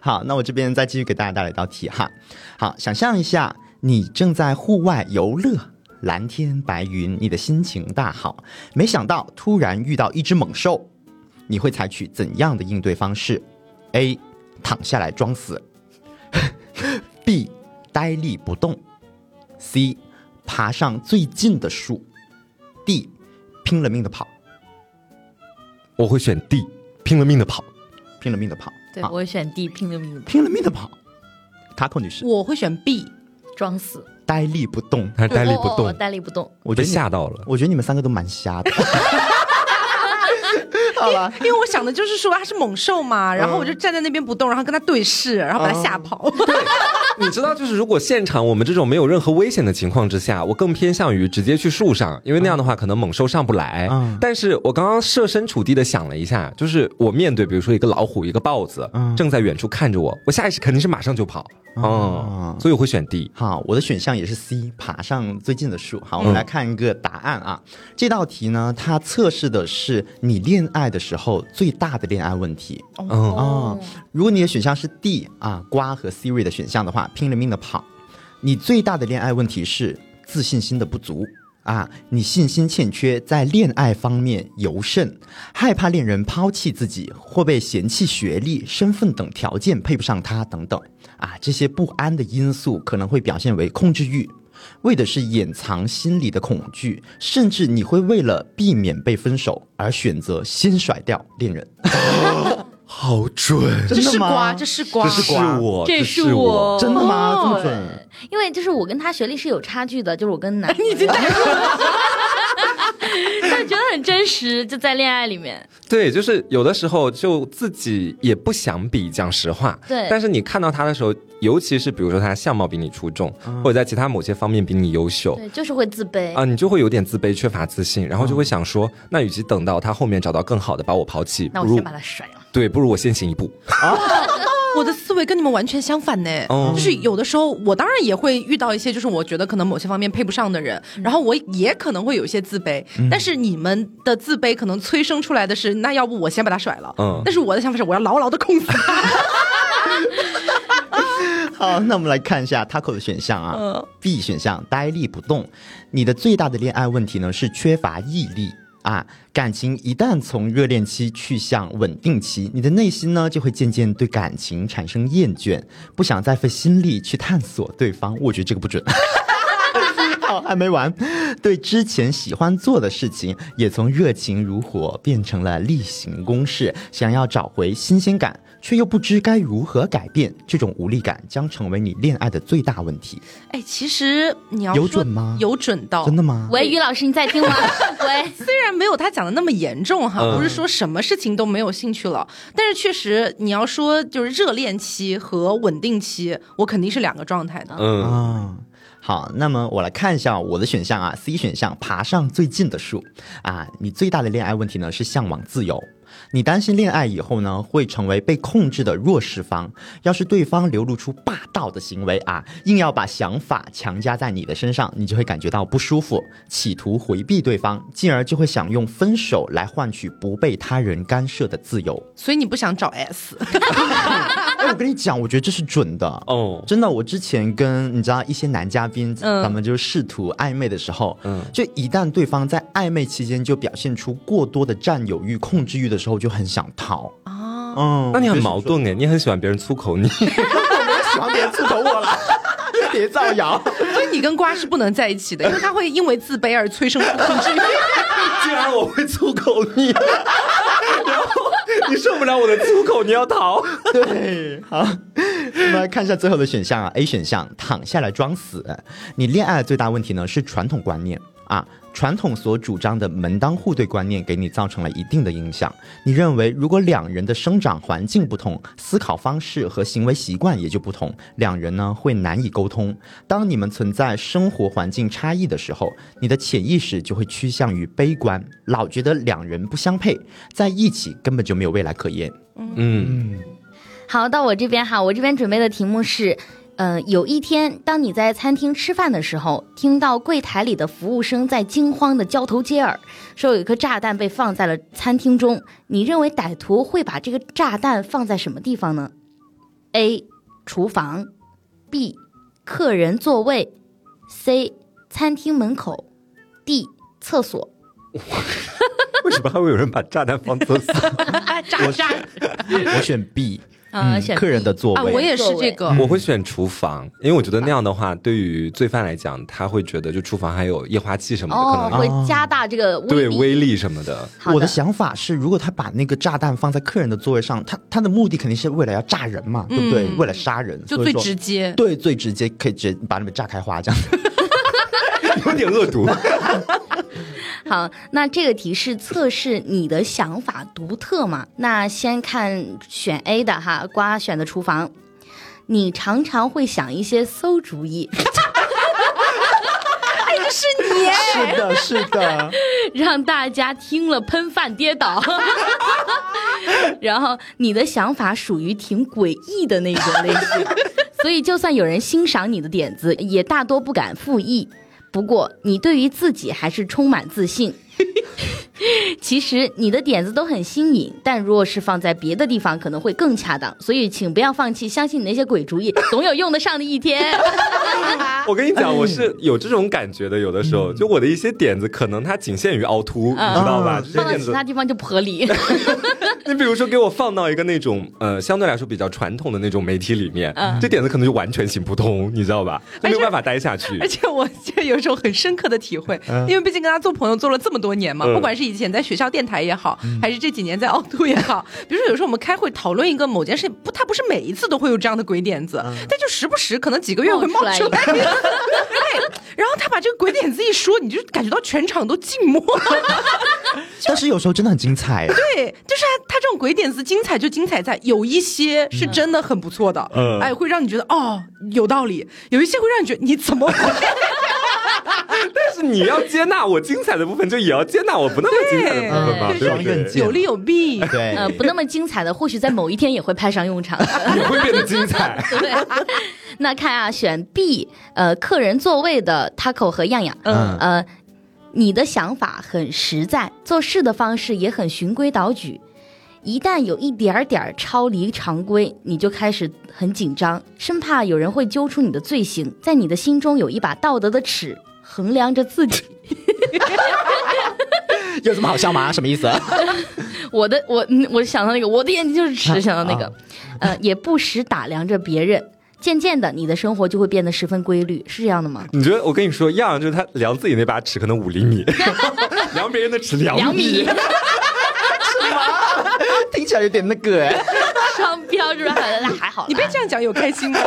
好，那我这边再继续给大家带来一道题哈。好，想象一下，你正在户外游乐，蓝天白云，你的心情大好，没想到突然遇到一只猛兽，你会采取怎样的应对方式？A. 躺下来装死；B. 呆立不动；C. 爬上最近的树.拼了命的跑，我会选 D，拼了命的跑。拼了命的跑。对，好我会选 D，拼了命的拼了命的跑。卡口女士，我会选 B，装死，呆立不动。他呆立不动哦哦哦，呆立不动。我觉得吓到了。我觉得你们三个都蛮瞎的。好吧，因为我想的就是说他是猛兽嘛，然后我就站在那边不动，然后跟他对视，然后把他吓跑。你知道，就是如果现场我们这种没有任何危险的情况之下，我更偏向于直接去树上，因为那样的话可能猛兽上不来。嗯但是我刚刚设身处地的想了一下，就是我面对比如说一个老虎、一个豹子，嗯正在远处看着我，我下意识肯定是马上就跑。哦，所以我会选 D。好，我的选项也是 C，爬上最近的树。好，我们来看一个答案啊。这道题呢，它测试的是你恋爱的时候最大的恋爱问题。嗯，哦，如果你的选项是 D 啊，瓜和 Siri 的选项的话，拼了命的跑。你最大的恋爱问题是自信心的不足啊，你信心欠缺，在恋爱方面尤甚，害怕恋人抛弃自己或被嫌弃学历、身份等条件配不上他等等啊，这些不安的因素可能会表现为控制欲。为的是掩藏心里的恐惧，甚至你会为了避免被分手而选择先甩掉恋人。好准，这真的吗是瓜，这是瓜，这是我，这是是我，真的吗？这么哦准？因为就是我跟他学历是有差距的，就是我跟男，你已经带入了。就觉得很真实，就在恋爱里面。对，就是有的时候就自己也不想比，讲实话。对但是你看到他的时候，尤其是比如说他相貌比你出众，或者在其他某些方面比你优秀。对，就是会自卑。啊，你就会有点自卑、缺乏自信，然后就会想说，那与其等到他后面找到更好的把我抛弃，不如那我先把他甩了。对，不如我先行一步。我的思维跟你们完全相反呢，哦。就是有的时候我当然也会遇到一些，就是我觉得可能某些方面配不上的人，然后我也可能会有一些自卑，但是你们的自卑可能催生出来的是，那要不我先把他甩了，嗯。但是我的想法是我要牢牢的控死他，好，那我们来看一下 Taco 的选项啊。嗯。B 选项呆立不动，你的最大的恋爱问题呢是缺乏毅力啊。感情一旦从热恋期去向稳定期，你的内心呢就会渐渐对感情产生厌倦，不想再费心力去探索对方。我觉得这个不准。好，还没完。对之前喜欢做的事情，也从热情如火变成了例行公事。想要找回新鲜感，却又不知该如何改变，这种无力感将成为你恋爱的最大问题。哎，其实你要有说准吗有准到，真的吗？喂，于老师，你在听吗？喂，虽然没有他讲的那么严重哈，嗯不是说什么事情都没有兴趣了，但是确实你要说就是热恋期和稳定期，我肯定是两个状态的。嗯，啊。好，那么我来看一下我的选项啊，C 选项爬上最近的树啊。你最大的恋爱问题呢是向往自由，你担心恋爱以后呢会成为被控制的弱势方，要是对方流露出霸道的行为啊，硬要把想法强加在你的身上，你就会感觉到不舒服，企图回避对方，进而就会想用分手来换取不被他人干涉的自由。所以你不想找 S，哎，我跟你讲，我觉得这是准的。哦。真的，我之前跟你知道一些男嘉宾，嗯。咱们就试图暧昧的时候，嗯。就一旦对方在暧昧期间就表现出过多的占有欲、控制欲的时候，就很想逃。啊，嗯，那你很矛盾哎，你很喜欢别人粗口你，说，喜欢别人粗口我了，别造谣。所以你跟瓜是不能在一起的，因为他会因为自卑而催生出控制欲。竟然我会粗口你，然 后 你受不了我的粗口，你要逃。对，好，我们来看一下最后的选项啊。A 选项躺下来装死。你恋爱的最大问题呢是传统观念啊，传统所主张的门当户对观念给你造成了一定的影响。你认为如果两人的生长环境不同，思考方式和行为习惯也就不同，两人呢会难以沟通。当你们存在生活环境差异的时候，你的潜意识就会趋向于悲观，老觉得两人不相配，在一起根本就没有未来可言。嗯，好，到我这边哈，我这边准备的题目是，呃，有一天，当你在餐厅吃饭的时候，听到柜台里的服务生在惊慌的交头接耳，说有一颗炸弹被放在了餐厅中，你认为歹徒会把这个炸弹放在什么地方呢？A. 厨房，B. 客人座位，C. 餐厅门口，D. 厕所。为什么还会有人把炸弹放厕所？炸炸 我选 B，啊选 B 客人的座啊！位。我也是这个，我会选厨房，因为我觉得那样的话，对于罪犯来讲，他会觉得就厨房还有液化气什么的，哦，可能会加大这个威。对威力什么的。好我的想法是，如果他把那个炸弹放在客人的座位上，他他的目的肯定是为了要炸人嘛，对不对？为了杀人，就最直接。对，最直接可以直接把你们炸开花这样。有点恶毒。好，那这个题是测试你的想法独特嘛？那先看选 A 的哈，瓜选的厨房。你常常会想一些馊主意，是你哎，是的，是的，让大家听了喷饭跌倒。然后你的想法属于挺诡异的那种类型，所以就算有人欣赏你的点子，也大多不敢复议。不过你对于自己还是充满自信。其实你的点子都很新颖，但如果是放在别的地方，可能会更恰当。所以请不要放弃，相信你那些鬼主意总有用得上的一天。我跟你讲，我是有这种感觉的。有的时候，就我的一些点子，可能它仅限于凹凸，你知道吧？放到，其他地方就不合理。你比如说给我放到一个那种呃相对来说比较传统的那种媒体里面，这点子可能就完全行不通，你知道吧？就没有办法待下去而。且我就有一种很深刻的体会，因为毕竟跟他做朋友做了这么多年嘛，嗯不管是以前在学校电台也好，还是这几年在凹凸也好，比如说有时候我们开会讨论一个某件事，不，他不是每一次都会有这样的鬼点子，但就时不时可能几个月会冒冒出出来。对，然后他把这个鬼点子一说，你就感觉到全场都静默。但是有时候真的很精彩。对，就是他他这种鬼点子精彩就精彩在有一些是真的很不错的，嗯哎，会让你觉得哦有道理；有一些会让你觉得你怎么会？但是你要接纳我精彩的部分，就也要接纳我不那么精彩的部分吧，对有利有弊。对，呃，不那么精彩的，或许在某一天也会派上用场。也会变得精彩。对，那看啊，选 B，呃，客人座位的 Taco 和样样，嗯呃，你的想法很实在，做事的方式也很循规蹈矩。一旦有一点点儿超离常规，你就开始很紧张，生怕有人会揪出你的罪行，在你的心中有一把道德的尺衡量着自己。有什么好笑吗？什么意思？我的我嗯我想到那个，我的眼睛就是尺，想到那个，啊呃，也不时打量着别人。渐渐的你的生活就会变得十分规律，是这样的吗？你觉得我跟你说，样样就是他量自己那把尺可能五厘米，量别人的尺两两米，听起来有点那个哎。双标是吧？那还好啦，你被这样讲有开心吗？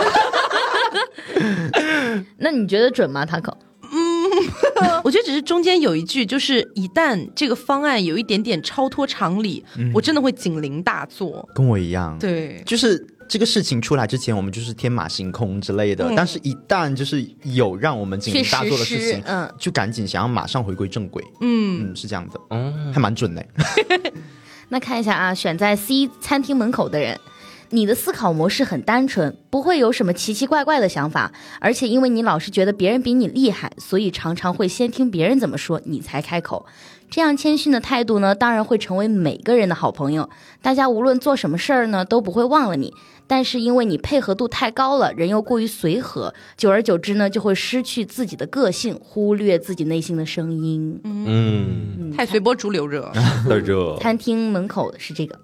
那你觉得准吗，Taco？我觉得只是中间有一句，就是一旦这个方案有一点点超脱常理，我真的会警铃大作。跟我一样，，对，就是这个事情出来之前，我们就是天马行空之类的，嗯。但是一旦就是有让我们警铃大作的事情，嗯。就赶紧想要马上回归正轨。嗯，嗯，是这样的，哦，还蛮准的。那看一下啊，选在 C 餐厅门口的人，你的思考模式很单纯，不会有什么奇奇怪怪的想法，而且因为你老是觉得别人比你厉害，所以常常会先听别人怎么说，你才开口。这样谦逊的态度呢，当然会成为每个人的好朋友。大家无论做什么事儿呢，都不会忘了你。但是因为你配合度太高了，人又过于随和，久而久之呢，就会失去自己的个性，忽略自己内心的声音。嗯，太随波逐流热。的热，餐厅门口的是这个，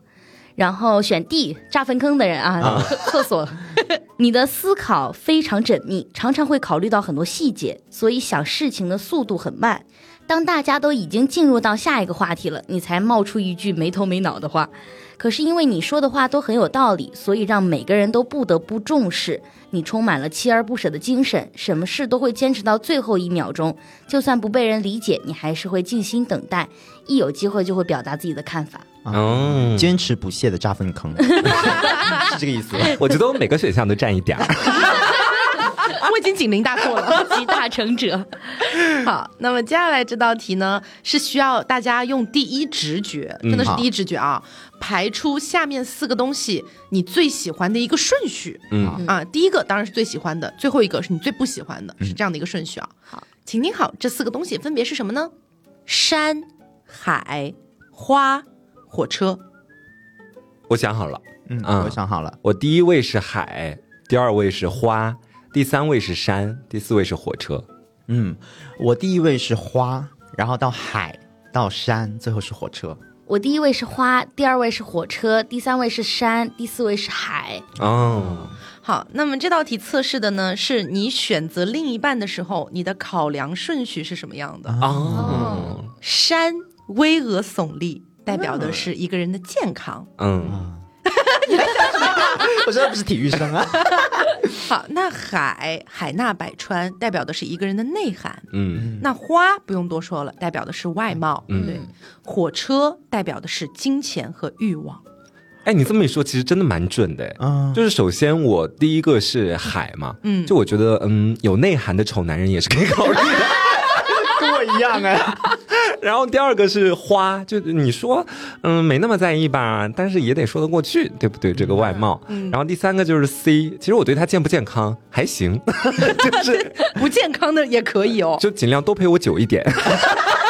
然后选 D 炸粪坑的人啊，厕厕所。你的思考非常缜密，常常会考虑到很多细节，所以想事情的速度很慢。当大家都已经进入到下一个话题了，你才冒出一句没头没脑的话。可是因为你说的话都很有道理，所以让每个人都不得不重视。你充满了锲而不舍的精神，什么事都会坚持到最后一秒钟。就算不被人理解，你还是会静心等待，一有机会就会表达自己的看法。哦，坚持不懈的扎粪坑，是这个意思。我觉得我每个选项都占一点儿。我已经警铃大作了。集大成者，好，那么接下来这道题呢，是需要大家用第一直觉，真的是第一直觉啊，排出下面四个东西你最喜欢的一个顺序。嗯啊，第一个当然是最喜欢的，最后一个是你最不喜欢的，是这样的一个顺序啊。好，请听好，这四个东西分别是什么呢？山、海、花、火车。我想好了，嗯，嗯我想好了。我第一位是海，第二位是花，第三位是山，第四位是火车。嗯，我第一位是花，然后到海，到山，最后是火车。我第一位是花，第二位是火车，第三位是山，第四位是海。哦，好，那么这道题测试的呢，是你选择另一半的时候，你的考量顺序是什么样的？哦，山巍峨耸立，代表的是一个人的健康。嗯，我真的不是体育生啊。好，那海海纳百川，代表的是一个人的内涵。嗯，那花不用多说了，代表的是外貌。嗯对，火车代表的是金钱和欲望。哎，你这么一说，其实真的蛮准的。嗯，就是首先我第一个是海嘛，嗯就我觉得嗯有内涵的丑男人也是可以考虑的。一样哎。然后第二个是花，就你说嗯没那么在意吧，但是也得说得过去，对不对？这个外貌。然后第三个就是 C，其实我对他健不健康还行，就是不健康的也可以哦，就尽量多陪我久一点。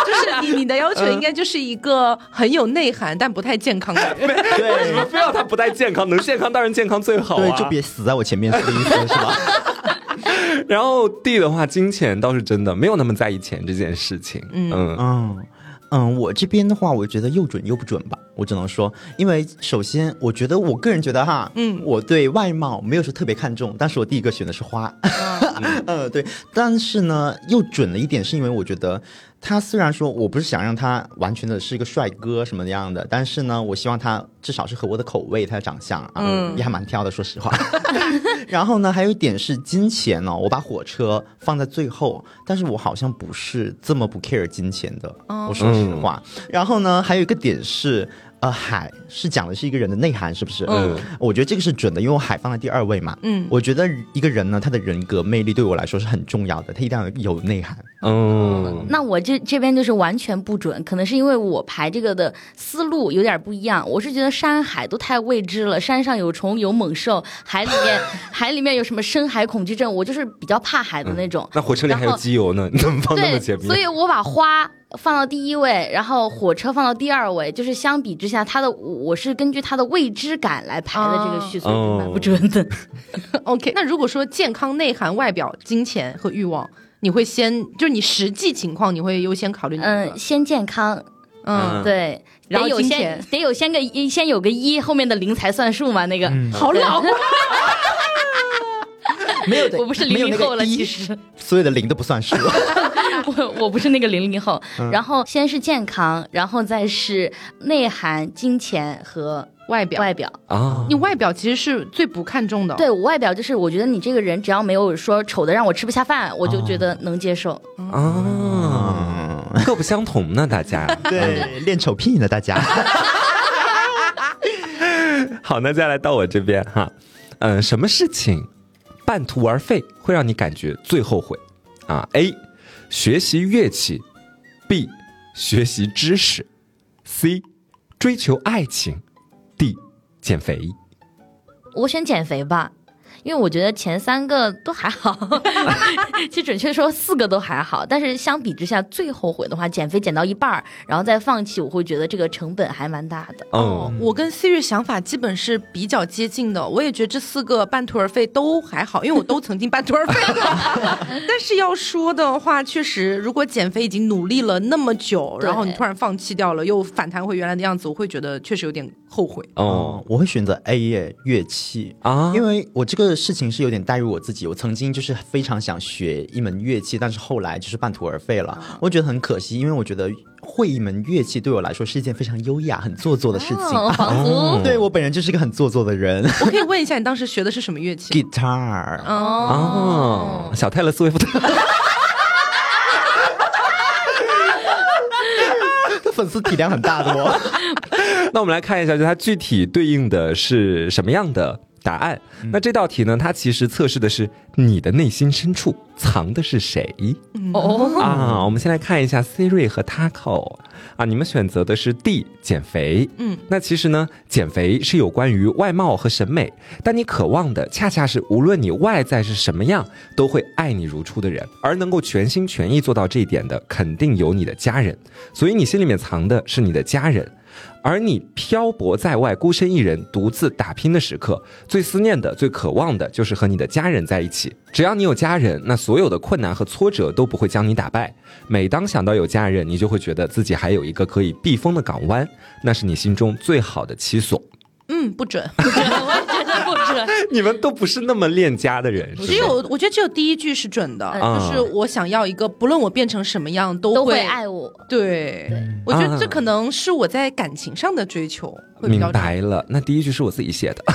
就是你你的要求应该就是一个很有内涵但不太健康的人。为什么非要他不太健康？能健康当然健康最好啊。对，就别死在我前面，是这个意思是吧？然后 D 的话，金钱倒是真的没有那么在意钱这件事情。嗯。嗯。嗯嗯，我这边的话，我觉得又准又不准吧，我只能说，因为首先，我觉得我个人觉得哈，嗯。我对外貌没有说特别看重，但是我第一个选的是花，嗯，对，但是呢，又准了一点，是因为我觉得他虽然说我不是想让他完全的是一个帅哥什么样的，但是呢，我希望他至少是合我的口味，他的长相啊，嗯也还蛮挑的，说实话。然后呢，还有一点是金钱哦，我把火车放在最后，但是我好像不是这么不 care 金钱的，哦我说实话。然后呢，还有一个点是。呃，海是讲的是一个人的内涵，是不是？嗯，我觉得这个是准的，因为我海放在第二位嘛。嗯我觉得一个人呢，他的人格魅力对我来说是很重要的，他一定要有内涵。嗯，那我这这边就是完全不准，可能是因为我排这个的思路有点不一样。我是觉得山海都太未知了，山上有虫有猛兽，海里面 海里面有什么深海恐惧症，我就是比较怕海的那种。那火车里还有机油呢，你怎么放那么对前，面？所以我把花放到第一位，然后火车放到第二位，就是相比之下，它的我是根据它的未知感来排的这个序，所以是蛮不准的。OK，那如果说健康、内涵、外表、金钱和欲望，你会先就是你实际情况，你会优先考虑哪嗯，先健康，嗯，对，然后得有先得有先个一，先有个一，后面的零才算数嘛，那个。好老啊！没有，我不是零零后了，其实所有的零都不算数。我我不是那个零零后。嗯然后先是健康，然后再是内涵、金钱和外表，外表。啊你外表其实是最不看重的。，对我外表就是，我觉得你这个人只要没有说丑的让我吃不下饭，我就觉得能接受。啊，各不相同呢，大家。对，练丑屁呢，大家。好，那再来到我这边哈，嗯、什么事情半途而废会让你感觉最后悔啊？A. 学习乐器，B. 学习知识，C. 追求爱情，D. 减肥。我选减肥吧，因为我觉得前三个都还好，其实准确说四个都还好，但是相比之下，最后悔的话，减肥减到一半儿，然后再放弃，我会觉得这个成本还蛮大的。哦，我跟 Siri 想法基本是比较接近的，我也觉得这四个半途而废都还好，因为我都曾经半途而废过。但是要说的话，确实，如果减肥已经努力了那么久，然后你突然放弃掉了，又反弹回原来的样子，我会觉得确实有点后悔。哦哦，我会选择 A 耶，乐器。啊，因为我这个事情是有点带入我自己，我曾经就是非常想学一门乐器，但是后来就是半途而废了，我觉得很可惜，因为我觉得会一门乐器对我来说是一件非常优雅、很做作的事情。哦，对我本人就是一个很做作的人我可以问一下，你当时学的是什么乐器？guitar。哦，小泰勒斯威夫特。他粉丝体量很大的哦。那我们来看一下，就它具体对应的是什么样的答案？那这道题呢，它其实测试的是你的内心深处藏的是谁哦，啊？我们先来看一下 Siri 和 Taco 啊，你们选择的是 D 减肥。嗯，那其实呢，减肥是有关于外貌和审美，但你渴望的恰恰是无论你外在是什么样，都会爱你如初的人。而能够全心全意做到这一点的，肯定有你的家人。所以你心里面藏的是你的家人。而你漂泊在外，孤身一人，独自打拼的时刻，最思念的、最渴望的，就是和你的家人在一起。只要你有家人，那所有的困难和挫折都不会将你打败。每当想到有家人，你就会觉得自己还有一个可以避风的港湾，那是你心中最好的栖所。嗯，不准。不准 你们都不是那么恋家的人，只有我觉得只有第一句是准的，啊就是我想要一个不论我变成什么样都会爱我，对，对我觉得这啊可能是我在感情上的追求会比明白了。那第一句是我自己写的。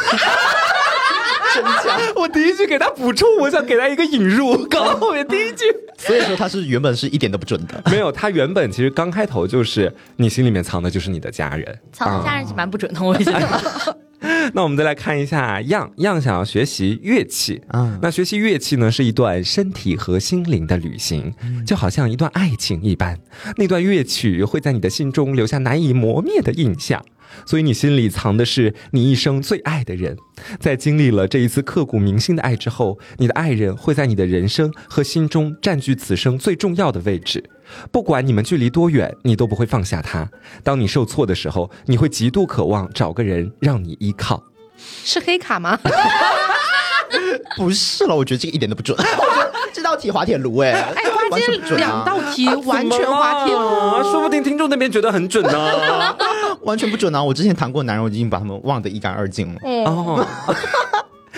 真假？我第一句给他补充，我想给他一个引入，搞到后面第一句 所以说他是原本是一点都不准的。没有。他原本其实刚开头就是你心里面藏的就是你的家人。藏的家人是蛮不准的，我觉得。那我们再来看一下样样想要学习乐器。嗯，那学习乐器呢，是一段身体和心灵的旅行，就好像一段爱情一般。那段乐曲会在你的心中留下难以磨灭的印象，所以你心里藏的是你一生最爱的人。在经历了这一次刻骨铭心的爱之后，你的爱人会在你的人生和心中占据此生最重要的位置。不管你们距离多远，你都不会放下他。当你受挫的时候，你会极度渴望找个人让你依靠。是黑卡吗？不是了，我觉得这个一点都不准。这道题滑铁卢哎，哎，突然完全不间两道题完全滑铁卢。啊，说不定听众那边觉得很准呢。完全不准啊！我之前谈过男人，我已经把他们忘得一干二净了。哦。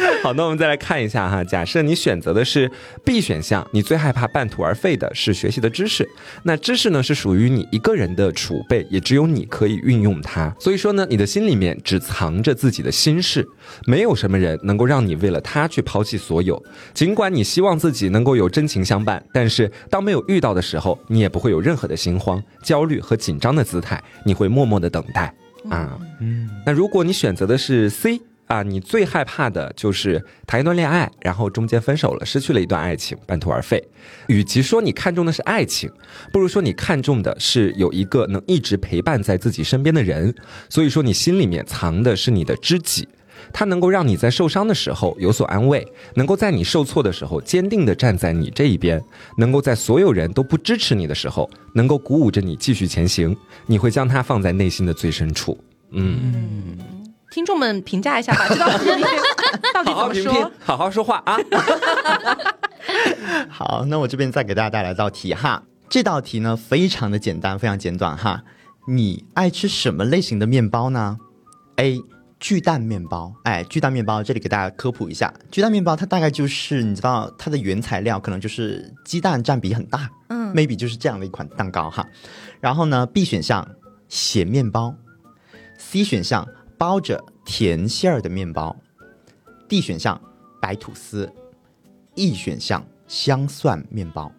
好，那我们再来看一下哈。假设你选择的是 B 选项，你最害怕半途而废的是学习的知识。那知识呢是属于你一个人的储备，也只有你可以运用它。所以说呢，你的心里面只藏着自己的心事，没有什么人能够让你为了他去抛弃所有。尽管你希望自己能够有真情相伴，但是当没有遇到的时候，你也不会有任何的心慌、焦虑和紧张的姿态，你会默默的等待啊。嗯，那如果你选择的是 C 啊，你最害怕的就是谈一段恋爱，然后中间分手了，失去了一段爱情，半途而废。与其说你看重的是爱情，不如说你看重的是有一个能一直陪伴在自己身边的人。所以说你心里面藏的是你的知己。他能够让你在受伤的时候有所安慰，能够在你受挫的时候坚定地站在你这一边，能够在所有人都不支持你的时候，能够鼓舞着你继续前行。你会将它放在内心的最深处。嗯，听众们评价一下吧，这道题 到底好好评评怎么说？，好好说话啊！好，那我这边再给大家带来一道题哈。这道题呢非常的简单，非常简短哈。你爱吃什么类型的面包呢？A. 巨蛋面包，哎，巨蛋面包这里给大家科普一下，巨蛋面包它大概就是你知道它的原材料可能就是鸡蛋占比很大，嗯，maybe 就是这样的一款蛋糕哈。然后呢，B 选项咸面包，C 选项包着甜馅儿的面包，D 选项白吐司，E 选项香蒜面包。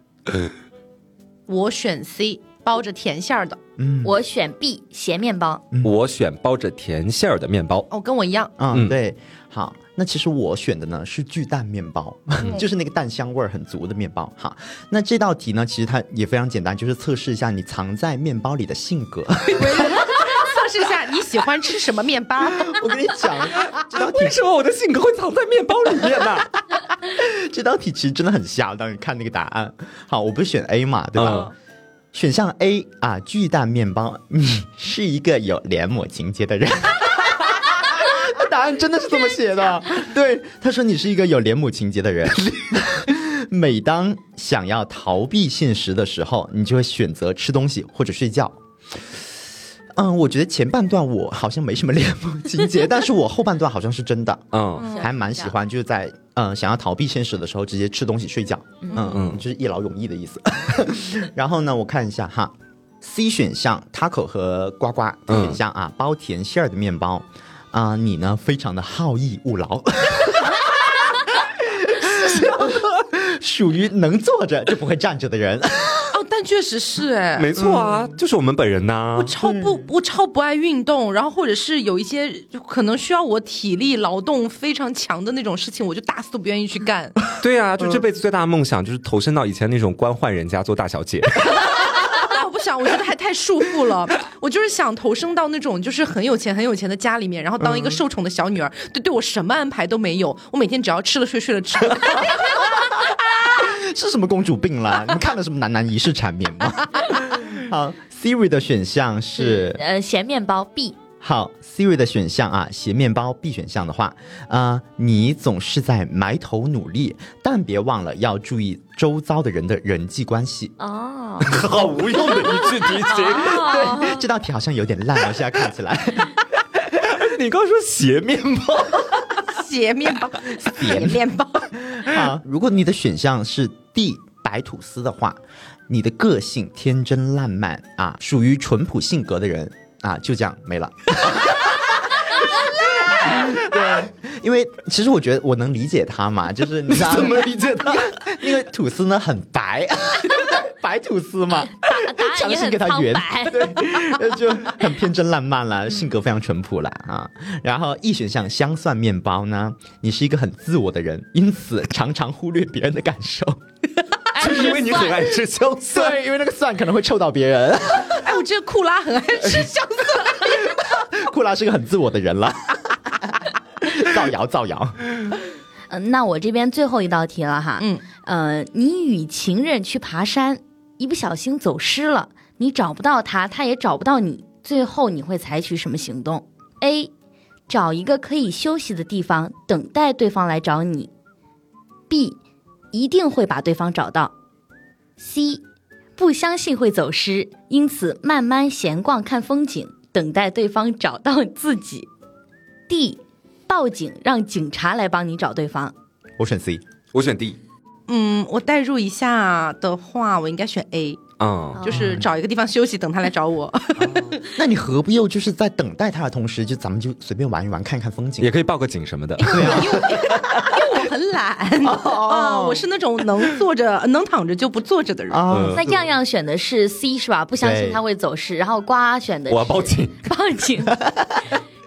我选 C，包着甜馅儿的。我选 B 咸面包。我选包着甜馅儿的面包。哦，跟我一样。嗯，对。好，那其实我选的呢是巨蛋面包，就是那个蛋香味儿很足的面包。哈，那这道题呢，其实它也非常简单，就是测试一下你藏在面包里的性格。测试一下你喜欢吃什么面包？我跟你讲，这道 题为什么我的性格会藏在面包里面呢？这道题其实真的很瞎。当你看那个答案，好，我不是选 A 嘛，对吧？选项 A 啊，巨大面包，你是一个有连母情节的人。答案真的是这么写的。对，他说你是一个有连母情节的人。每当想要逃避现实的时候，你就会选择吃东西或者睡觉。嗯，我觉得前半段我好像没什么恋母情节，但是我后半段好像是真的，嗯，还蛮喜欢，就是在嗯想要逃避现实的时候，直接吃东西睡觉，嗯嗯，就是一劳永逸的意思。然后呢，我看一下哈，C 选项 taco 和呱呱选项啊，包甜馅儿的面包啊，你呢非常的好逸恶劳，属于能坐着就不会站着的人。哦但确实是哎，没错啊，就是我们本人呐。我超不，我超不爱运动，然后或者是有一些可能需要我体力劳动非常强的那种事情，我就打死都不愿意去干。对啊，就这辈子最大的梦想就是投身到以前那种官宦人家做大小姐。我不想，我觉得还太束缚了。我就是想投身到那种就是很有钱很有钱的家里面，然后当一个受宠的小女儿，对对我什么安排都没有，我每天只要吃了睡，睡了吃。是什么公主病啦？你看了什么男男仪式缠绵吗？好，Siri 的选项是呃咸面包 B。好，Siri 的选项啊，咸面包 B 选项的话，啊，你总是在埋头努力，但别忘了要注意周遭的人的人际关系。哦，好无用的一句题型。对，这道题好像有点烂我，现在看起来。你刚说斜面包。斜面包，斜面包。好，如果你的选项是 D 白吐司的话，你的个性天真烂漫啊，属于淳朴性格的人啊，就这样没了。对，因为其实我觉得我能理解他嘛，就是你怎么理解他？因为吐司呢很白。白吐司嘛，强行给他圆，对，就很天真烂漫了，性格非常淳朴了啊。然后 E 选项香蒜面包呢，你是一个很自我的人，因此常常忽略别人的感受，就是因为你很爱吃香蒜，对，因为那个蒜可能会臭到别人。哎，我觉得库拉很爱吃香蒜，库拉是个很自我的人了，造 谣造谣。嗯，那我这边最后一道题了哈，嗯，呃，你与情人去爬山。一不小心走失了，你找不到他，他也找不到你，最后你会采取什么行动？A，找一个可以休息的地方，等待对方来找你。B，一定会把对方找到。C，不相信会走失，因此慢慢闲逛看风景，等待对方找到自己。D，报警让警察来帮你找对方。我选 C，我选 D。嗯，我代入一下的话，我应该选 A，嗯，就是找一个地方休息，等他来找我。那你何不又就是在等待他的同时，就咱们就随便玩一玩，看一看风景，也可以报个警什么的。对啊，因为因为我很懒啊，我是那种能坐着能躺着就不坐着的人。那样样选的是 C 是吧？不相信他会走失。然后瓜选的我要报警，报警。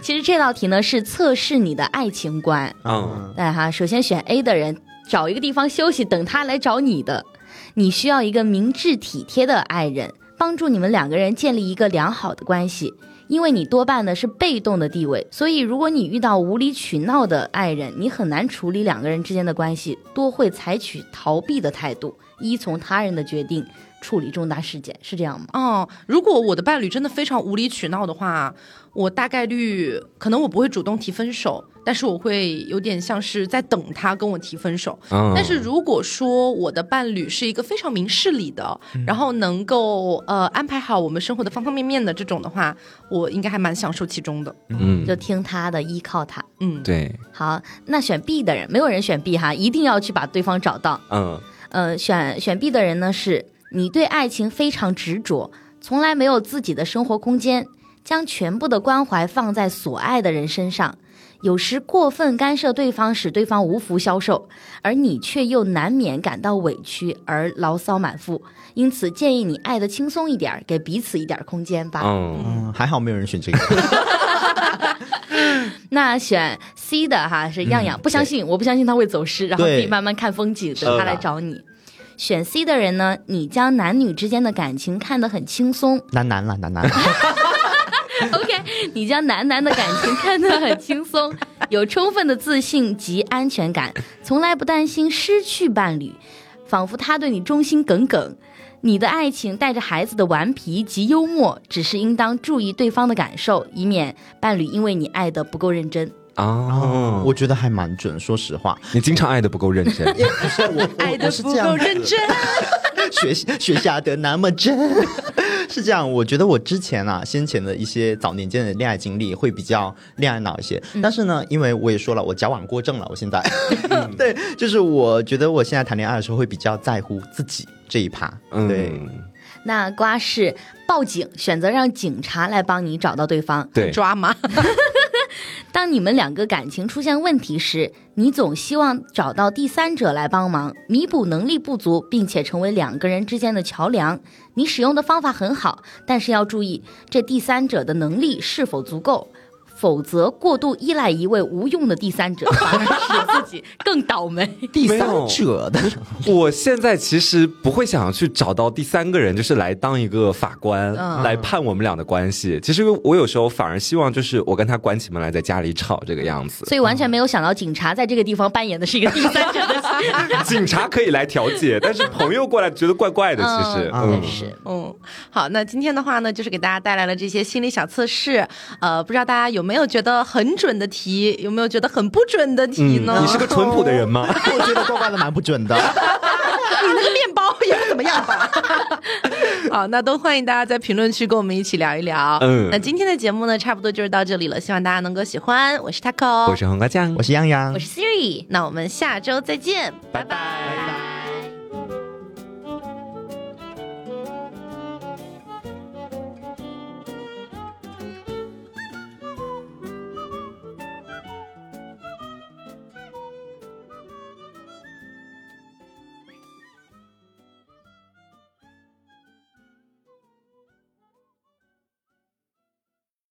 其实这道题呢是测试你的爱情观。嗯，对哈，首先选 A 的人。找一个地方休息，等他来找你的。你需要一个明智体贴的爱人，帮助你们两个人建立一个良好的关系。因为你多半呢是被动的地位，所以如果你遇到无理取闹的爱人，你很难处理两个人之间的关系，多会采取逃避的态度，依从他人的决定处理重大事件，是这样吗？哦，如果我的伴侣真的非常无理取闹的话，我大概率可能我不会主动提分手。但是我会有点像是在等他跟我提分手。嗯但是如果说我的伴侣是一个非常明事理的，然后能够呃安排好我们生活的方方面面的这种的话，我应该还蛮享受其中的。嗯就，听他的，依靠他。嗯，对，好，那选 B 的人，没有人选 B 哈，一定要去把对方找到。嗯呃，选选 B 的人呢，是你对爱情非常执着，从来没有自己的生活空间，将全部的关怀放在所爱的人身上。有时过分干涉对方，使对方无福消受，而你却又难免感到委屈而牢骚满腹。因此，建议你爱的轻松一点，给彼此一点空间吧。嗯，嗯，还好没有人选这个。那选 C 的哈是样样，不相信，我不相信他会走失，然后自对己慢慢看风景，等他来找你。选 C 的人呢，你将男女之间的感情看得很轻松男男了，男男。，OK，你将男男的感情看得很轻松，有充分的自信及安全感，从来不担心失去伴侣，仿佛他对你忠心耿耿。你的爱情带着孩子的顽皮及幽默，只是应当注意对方的感受，以免伴侣因为你爱的不够认真。啊，我觉得还蛮准，说实话，你经常爱的不够认真，不是我，爱我的不够认真。学学下的那么真，是这样。我觉得我之前啊，先前的一些早年间的恋爱经历会比较恋爱脑一些，但是呢，因为我也说了，我矫枉过正了，我现在，对，就是我觉得我现在谈恋爱的时候会比较在乎自己这一趴，嗯，对，那瓜是报警，选择让警察来帮你找到对方。对，抓吗？当你们两个感情出现问题时，你总希望找到第三者来帮忙，弥补能力不足，并且成为两个人之间的桥梁。你使用的方法很好，但是要注意这第三者的能力是否足够。否则，过度依赖一位无用的第三者，反而使自己更倒霉。第三者的，我现在其实不会想要去找到第三个人，就是来当一个法官、嗯来判我们俩的关系。其实我有时候反而希望就是我跟他关起门来在家里吵这个样子，所以完全没有想到警察在这个地方扮演的是一个第三者的角色。警察可以来调解，但是朋友过来觉得怪怪的。其实，嗯真是。嗯，好，那今天的话呢，就是给大家带来了这些心理小测试。呃，不知道大家有没有觉得很准的题，有没有觉得很不准的题呢？嗯你是个淳朴的人吗？我觉得怪怪的蛮不准的。你那个面包也不怎么样吧？好，那都欢迎大家在评论区跟我们一起聊一聊。嗯那今天的节目呢，差不多就是到这里了，希望大家能够喜欢。我是 Taco，我是黄瓜酱我，是洋洋我，是 Siri，那我们下周再见，拜拜。